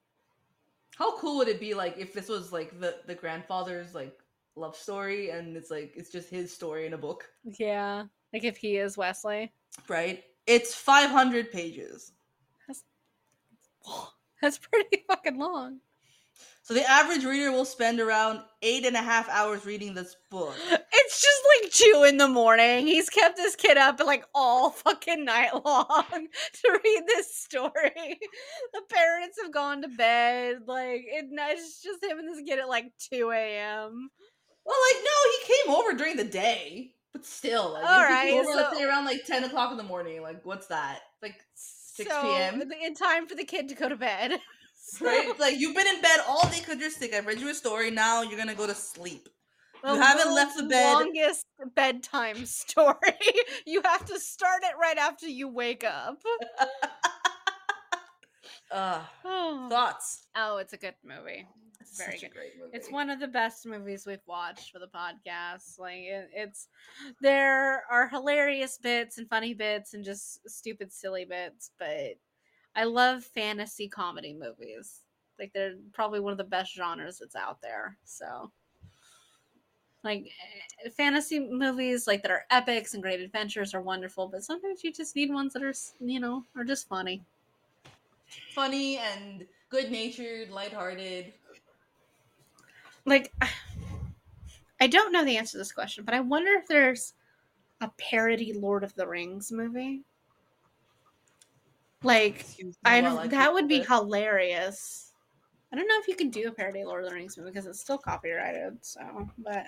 How cool would it be like if this was like the the grandfather's like love story and it's like it's just his story in a book, Yeah. Like if he is Wesley. right? It's 500 pages. That's that's pretty fucking long. So the average reader will spend around eight and a half hours reading this book. It's just like two in the morning. He's kept his kid up like all fucking night long to read this story. The parents have gone to bed. Like it, it's just him and this kid at like 2 a.m. Well, like no, he came over during the day, but still, like All came over, let's say around like 10 o'clock in the morning. Like what's that? Like 6 so, p.m. In time for the kid to go to bed. So- right? Like you've been in bed all day because you're sick. I've read you a story. Now you're gonna go to sleep. You haven't left the bed. Longest bedtime story. you have to start it right after you wake up. Uh, Oh, thoughts? oh it's a good movie. It's very good. great movie. It's one of the best movies we've watched for the podcast. Like it, it's there are hilarious bits and funny bits and just stupid silly bits, but I love fantasy comedy movies. Like they're probably one of the best genres that's out there. So like eh, fantasy movies like that are epics and great adventures are wonderful, but sometimes you just need ones that are, you know, are just funny. funny and good natured, lighthearted. like I don't know the answer to this question, but I wonder if there's a parody Lord of the Rings movie. Like I I that would be it. hilarious. I don't know if you can do a parody Lord of the Rings movie because it's still copyrighted. So, but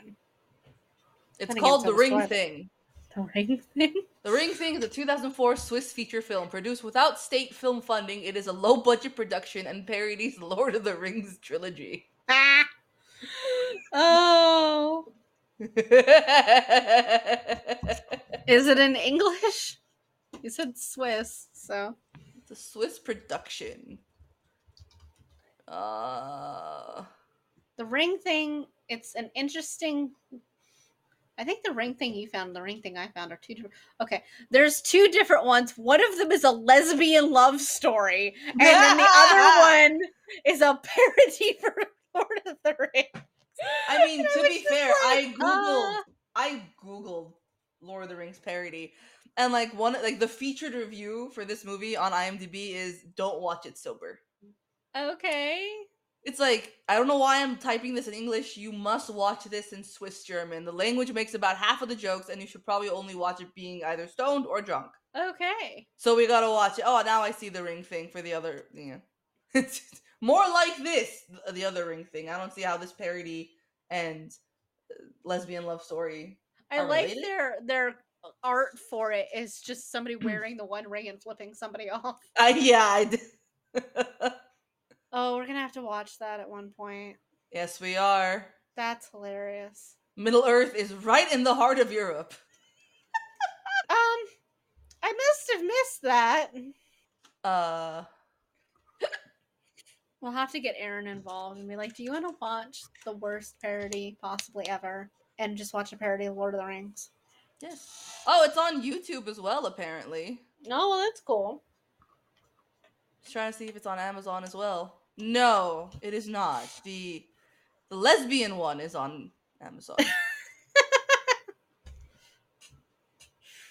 It's called The Ring. Thing. the ring thing. The Ring Thing is a 2004 Swiss feature film produced without state film funding. It is a low budget production and parodies the Lord of the Rings trilogy. ah! Oh, is it in English? You said Swiss, so it's a Swiss production. Uh, the ring thing. It's an interesting. I think the ring thing you found, and the ring thing I found are two different. Okay, there's two different ones. One of them is a lesbian love story, and then the other one is a parody for Lord of the Rings. I mean, to be fair, I googled uh, I googled Lord of the Rings parody, and like one like the featured review for this movie on IMDb is "Don't watch it sober." okay. It's like I don't know why I'm typing this in English. You must watch this in Swiss German. The language makes about half of the jokes, and you should probably only watch it being either stoned or drunk. Okay. So we gotta watch it. Oh, now I see the ring thing for the other. Yeah, it's more like this, the other ring thing. I don't see how this parody and uh, lesbian love story. I like related? their their art for it is just somebody wearing the one ring and flipping somebody off. I yeah, I did. Oh, we're gonna have to watch that at one point. yes, we are. That's hilarious. Middle Earth is right in the heart of Europe. Um, I must have missed that. Uh, We'll have to get Aaron involved and be like, "Do you want to watch the worst parody possibly ever?" And just watch a parody of Lord of the Rings. Yes. Oh, it's on YouTube as well, apparently. No, well, that's cool. Just trying to see if it's on Amazon as well. No, it is not. The the lesbian one is on Amazon.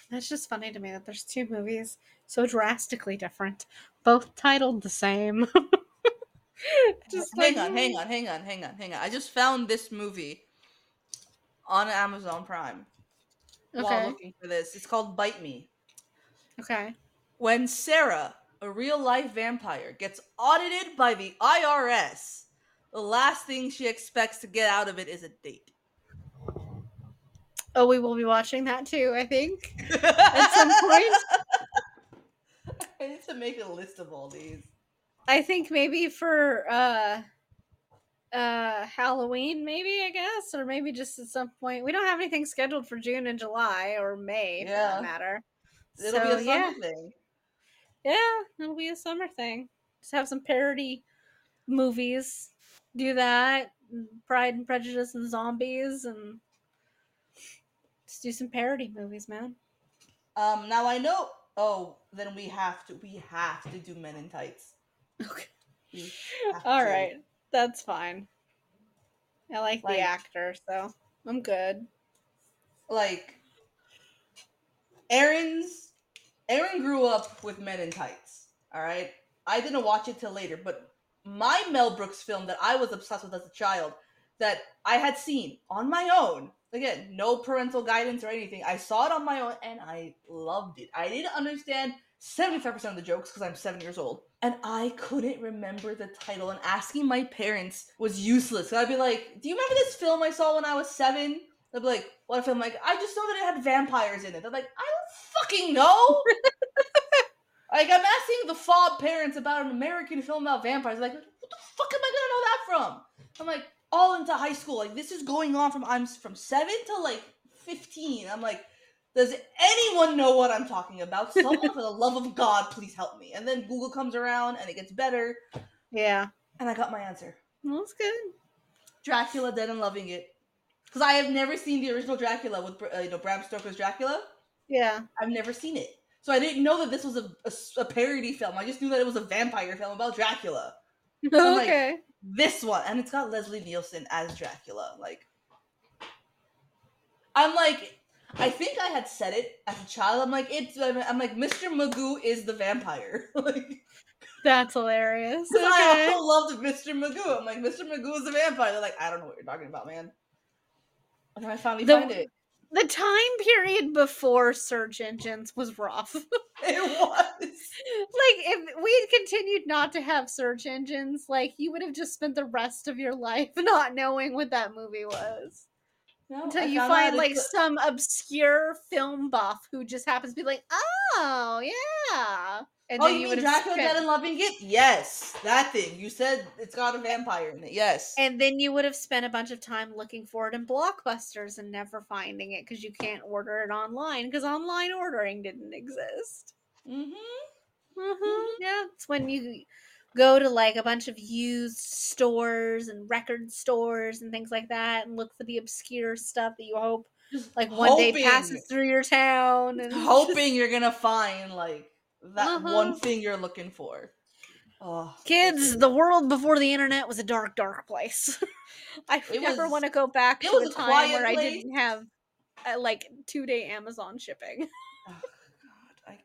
That's just funny to me that there's two movies so drastically different, both titled the same. just hang like, on, hang on, hang on, hang on, hang on. I just found this movie on Amazon Prime okay. while looking for this. It's called Bite Me. Okay. When Sarah, a real life vampire, gets audited by the IRS, the last thing she expects to get out of it is a date. Oh, we will be watching that too, I think. at some point. I need to make a list of all these. I think maybe for uh uh Halloween, maybe I guess, or maybe just at some point. We don't have anything scheduled for June and July or May, yeah. for that matter. It'll so, be a summer yeah. thing. Yeah, it'll be a summer thing. Just have some parody movies. Do that. Pride and Prejudice and zombies and just do some parody movies, man. Um, now I know. Oh, then we have to. We have to do Men in Tights. Okay. All to. right, that's fine. I like, like the actor, so I'm good. Like, Aaron's. Aaron grew up with Men in Tights. All right, I didn't watch it till later, but my Mel Brooks film that I was obsessed with as a child, that I had seen on my own again, no parental guidance or anything. I saw it on my own and I loved it. I didn't understand 75% of the jokes because I'm seven years old. And I couldn't remember the title, and asking my parents was useless. So I'd be like, Do you remember this film I saw when I was seven? They'd be like, What film? I'm like, I just know that it had vampires in it. They're like, I don't fucking know. like, I'm asking the fob parents about an American film about vampires. Like, what the fuck am I gonna know that from? I'm like, all into high school. Like this is going on from I'm from seven to like fifteen. I'm like, does anyone know what I'm talking about? Someone, for the love of God, please help me. And then Google comes around and it gets better. Yeah. And I got my answer. Well, that's good. Dracula, Dead and Loving It. Because I have never seen the original Dracula with uh, you know Bram Stoker's Dracula. Yeah. I've never seen it. So I didn't know that this was a, a, a parody film. I just knew that it was a vampire film about Dracula. So okay. Like, this one, and it's got Leslie Nielsen as Dracula. Like, I'm like, I think I had said it as a child. I'm like, it's. I'm like, Mr. Magoo is the vampire. like, that's hilarious. Okay. I also loved Mr. Magoo. I'm like, Mr. Magoo is a vampire. They're like, I don't know what you're talking about, man. And I finally the, find it the time period before search engines was rough. it was. like if we continued not to have search engines, like you would have just spent the rest of your life not knowing what that movie was. No, Until I you find like some obscure film buff who just happens to be like, "Oh, yeah." And oh, you, mean Dracula spent... Dead and Loving It? Yes, that thing. You said it's got a vampire in it. Yes. And then you would have spent a bunch of time looking for it in blockbusters and never finding it because you can't order it online because online ordering didn't exist. Mm-hmm. Mm-hmm. Yeah, it's when you go to like a bunch of used stores and record stores and things like that and look for the obscure stuff that you hope like one hoping, day passes through your town and hoping just... you're gonna find like that uh-huh. one thing you're looking for. Oh, Kids, the world before the internet was a dark, dark place. I it never want to go back to a time where place. I didn't have uh, like two day Amazon shipping. oh, God,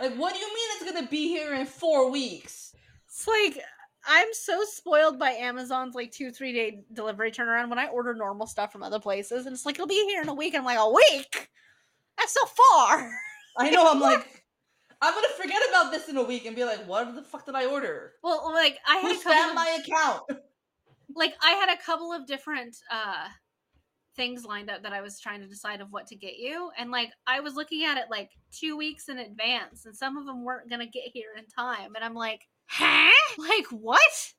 I... like, what do you mean it's gonna be here in four weeks? It's like I'm so spoiled by Amazon's like two, three day delivery turnaround when I order normal stuff from other places, and it's like it'll be here in a week. I'm like, a week? That's so far. I know. I'm like, I'm gonna forget about this in a week and be like, what the fuck did I order? Well, like I had Who spammed my account? Like I had a couple of different uh things lined up that I was trying to decide of what to get you, and like I was looking at it like two weeks in advance, and some of them weren't gonna get here in time, and I'm like, huh? Like what?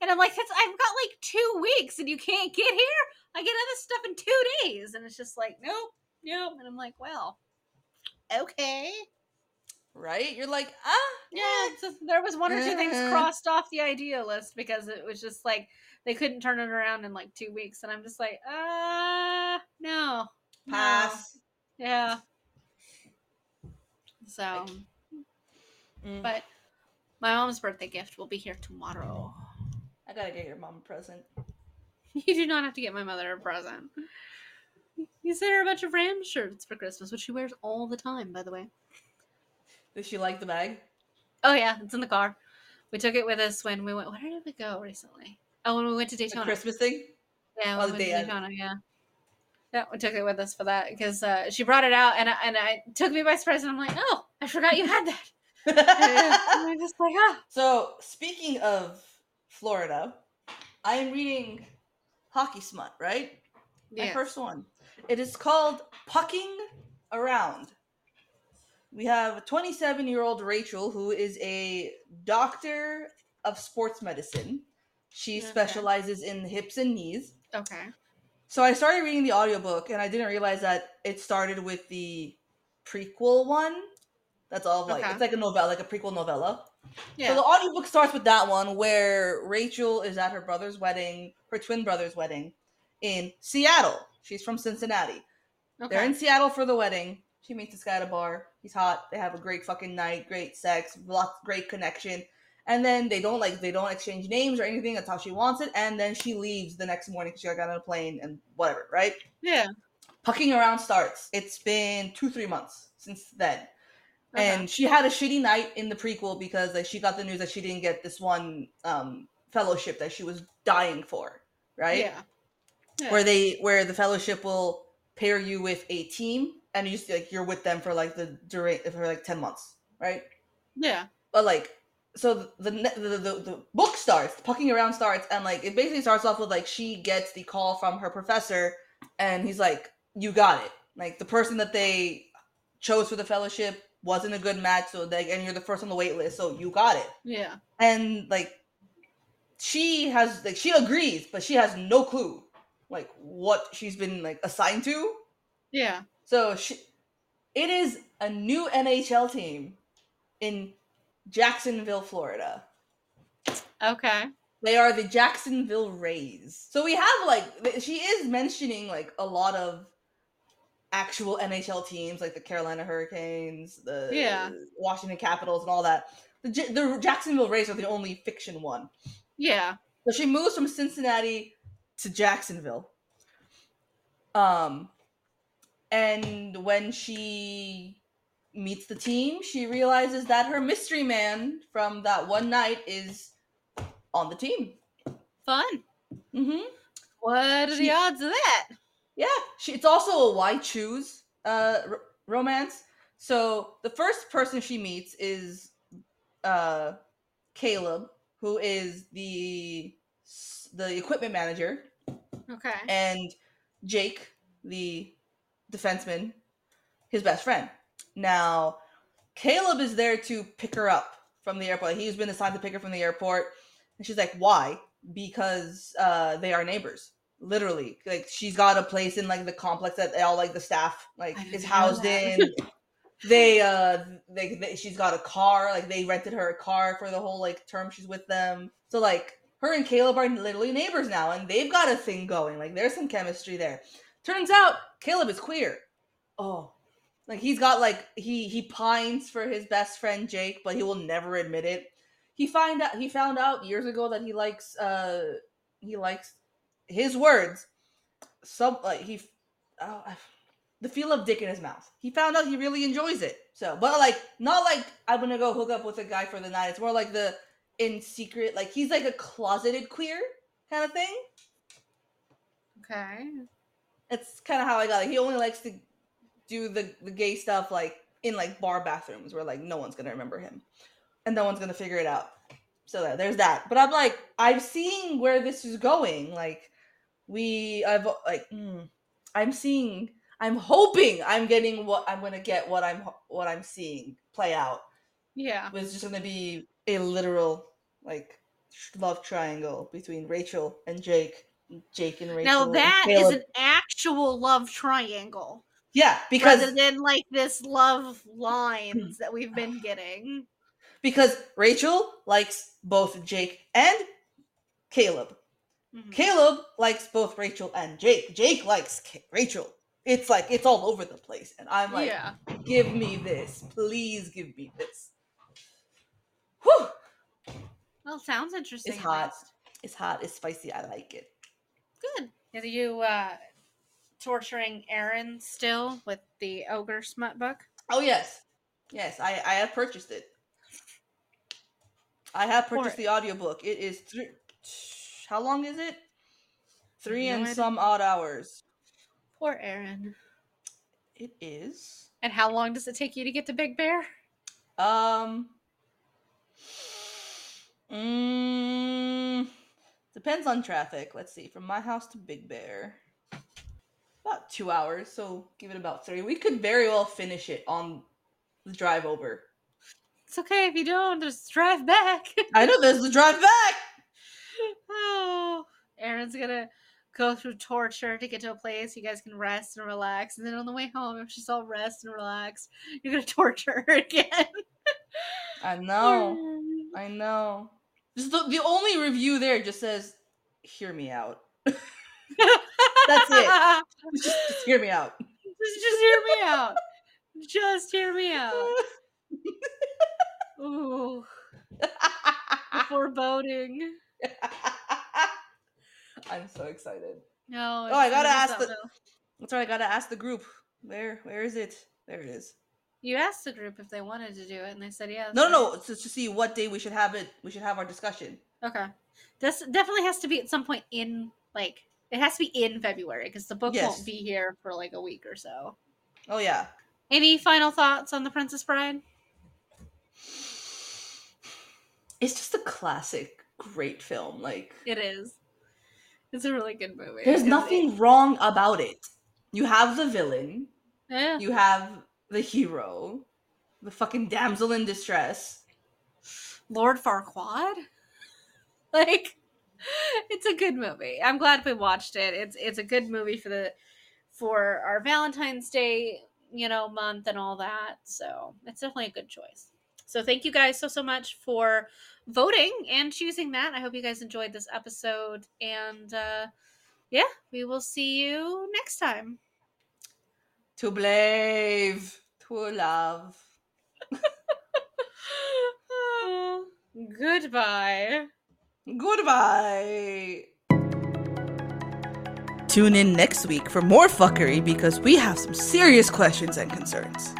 And I'm like, that's I've got like two weeks, and you can't get here. I get other stuff in two days, and it's just like, nope, nope. And I'm like, well, okay. Right? You're like, ah, Yeah, just- there was one or two things Uh. crossed off the idea list because it was just like they couldn't turn it around in like two weeks, and I'm just like, uh, no, no. pass. yeah. So, Mm. but my mom's birthday gift will be here tomorrow. I gotta get your mom a present. You do not have to get my mother a present. You sent her a bunch of Ram shirts for Christmas, which she wears all the time, by the way. Did she like the bag? Oh yeah, it's in the car. We took it with us when we went. Where did we go recently? Oh, when we went to The Daytona. Christmas thing? Yeah, Oh, we the went to. Daytona. Yeah, yeah, we took it with us for that because uh, she brought it out and I, and I it took me by surprise and I'm like, oh, I forgot you had that. And I'm just like, ah, so, speaking of Florida, I am reading Hockey Smut, right? My yeah, first one. It is called Pucking Around. We have 27 year old Rachel, who is a doctor of sports medicine. She Okay. specializes in hips and knees. okay, So I started reading the audiobook and I didn't realize that it started with the prequel one. That's all like Okay. it's like a novella, like a prequel novella. yeah, So the audiobook starts with that one where Rachel is at her brother's wedding, her twin brother's wedding in Seattle. She's from Cincinnati. Okay. They're in Seattle for the wedding. She meets this guy at a bar. He's hot. They have a great fucking night, great sex, lots great connection. And then they don't like they don't exchange names or anything. That's how she wants it. And then she leaves the next morning because she got on a plane and whatever, right? yeah, Pucking around starts. It's been two, three months since then. okay. And she had a shitty night in the prequel because like she got the news that she didn't get this one um fellowship that she was dying for, right? yeah, yeah. Where they where the fellowship will pair you with a team and you like you're with them for like the during for like 10 months, right? yeah, But like so the the, the the the book starts, pucking around starts and like it basically starts off with like she gets the call from her professor and he's like you got it. Like the person that they chose for the fellowship wasn't a good match so like and you're the first on the wait list so you got it. yeah, And like she has like she agrees but she has no clue like what she's been like assigned to. yeah. So she it is a new NHL team in Jacksonville, Florida. Okay, They are the Jacksonville Rays. So we have like she is mentioning like a lot of actual NHL teams like the Carolina Hurricanes, the Yeah. Washington Capitals and all that. The, the Jacksonville Rays are the only fiction one. yeah, So she moves from Cincinnati to Jacksonville. Um and when she meets the team, she realizes that her mystery man from that one night is on the team. fun. Mm-hmm. What are She- the odds of that? Yeah, she, it's also a why choose uh r- romance. So the first person she meets is uh Caleb, who is the the equipment manager, Okay, and Jake, the defenseman, his best friend. Now, Caleb is there to pick her up from the airport. He's been assigned to pick her from the airport, and she's like, "Why?" Because uh, they are neighbors. Literally, like she's got a place in like the complex that all like the staff like is housed in. they uh they, they she's got a car like they rented her a car for the whole like term she's with them so like her and caleb are literally neighbors now and they've got a thing going like there's some chemistry there turns out caleb is queer oh like he's got like he he pines for his best friend jake but he will never admit it he find out he found out years ago that he likes uh he likes his words some like he oh, the feel of dick in his mouth. He found out he really enjoys it. So, but like not like I'm gonna go hook up with a guy for the night. It's more like the in secret, like he's like a closeted queer kind of thing. okay, It's kind of how I got it. He only likes to do the the gay stuff like in like bar bathrooms where like no one's gonna remember him, and no one's gonna figure it out. So there's that. But I'm like I'm seeing where this is going. Like we, I've like mm, I'm seeing. I'm hoping I'm getting what I'm gonna get. What I'm what I'm seeing play out. yeah, It's just gonna be a literal like love triangle between Rachel and Jake. Jake and Rachel. now that is an actual love triangle. Yeah, because rather than like this love lines that we've been getting. because Rachel likes both Jake and Caleb. Mhm. Caleb likes both Rachel and Jake. Jake likes K- Rachel. It's like it's all over the place, and I'm like, yeah. give me this, please give me this. Whew. Well, sounds interesting. It's hot. It's hot. It's spicy. I like it. Good. Are you uh, torturing Aaron still with the ogre smut book? Oh yes, yes. I I have purchased it. I have purchased the audiobook. It is three. How long is it? Three No and idea. some odd hours. Poor Aaron. It is. And how long does it take you to get to Big Bear? Um. Mm, depends on traffic. Let's see. From my house to Big Bear, about two hours. So give it about three. We could very well finish it on the drive over. It's okay if you don't. Just drive back. I know there's the drive back. oh, Aaron's gonna go through torture to get to a place you guys can rest and relax, and then on the way home, if she's all rest and relaxed, you're gonna torture her again. I know. I know. Just the, the only review there just says, "Hear me out." That's it. Just, just hear me out. Just, just hear me out. Just hear me out. Ooh, foreboding. I'm so excited. No. Oh, I gotta ask the- something. That's right. I gotta ask the group. Where where is it? There it is. You asked the group if they wanted to do it, and they said yes. No, no, no. Just to see what day we should have it. We should have our discussion. Okay. This definitely has to be at some point in like it has to be in February because the book Yes. won't be here for like a week or so. Oh yeah. Any final thoughts on the Princess Bride? It's just a classic, great film. Like It is. It's a really good movie. there's It- nothing wrong about it. You have the villain. Yeah. You have the hero. The fucking damsel in distress. Lord Farquaad. Like, it's a good movie. I'm glad we watched it. It's it's a good movie for the for our Valentine's Day, you know, month and all that. So it's definitely a good choice. So thank you guys so so much for voting and choosing that. I hope you guys enjoyed this episode. And uh yeah, we will see you next time. To blave. To love. Goodbye. Goodbye. Tune in next week for more fuckery because we have some serious questions and concerns.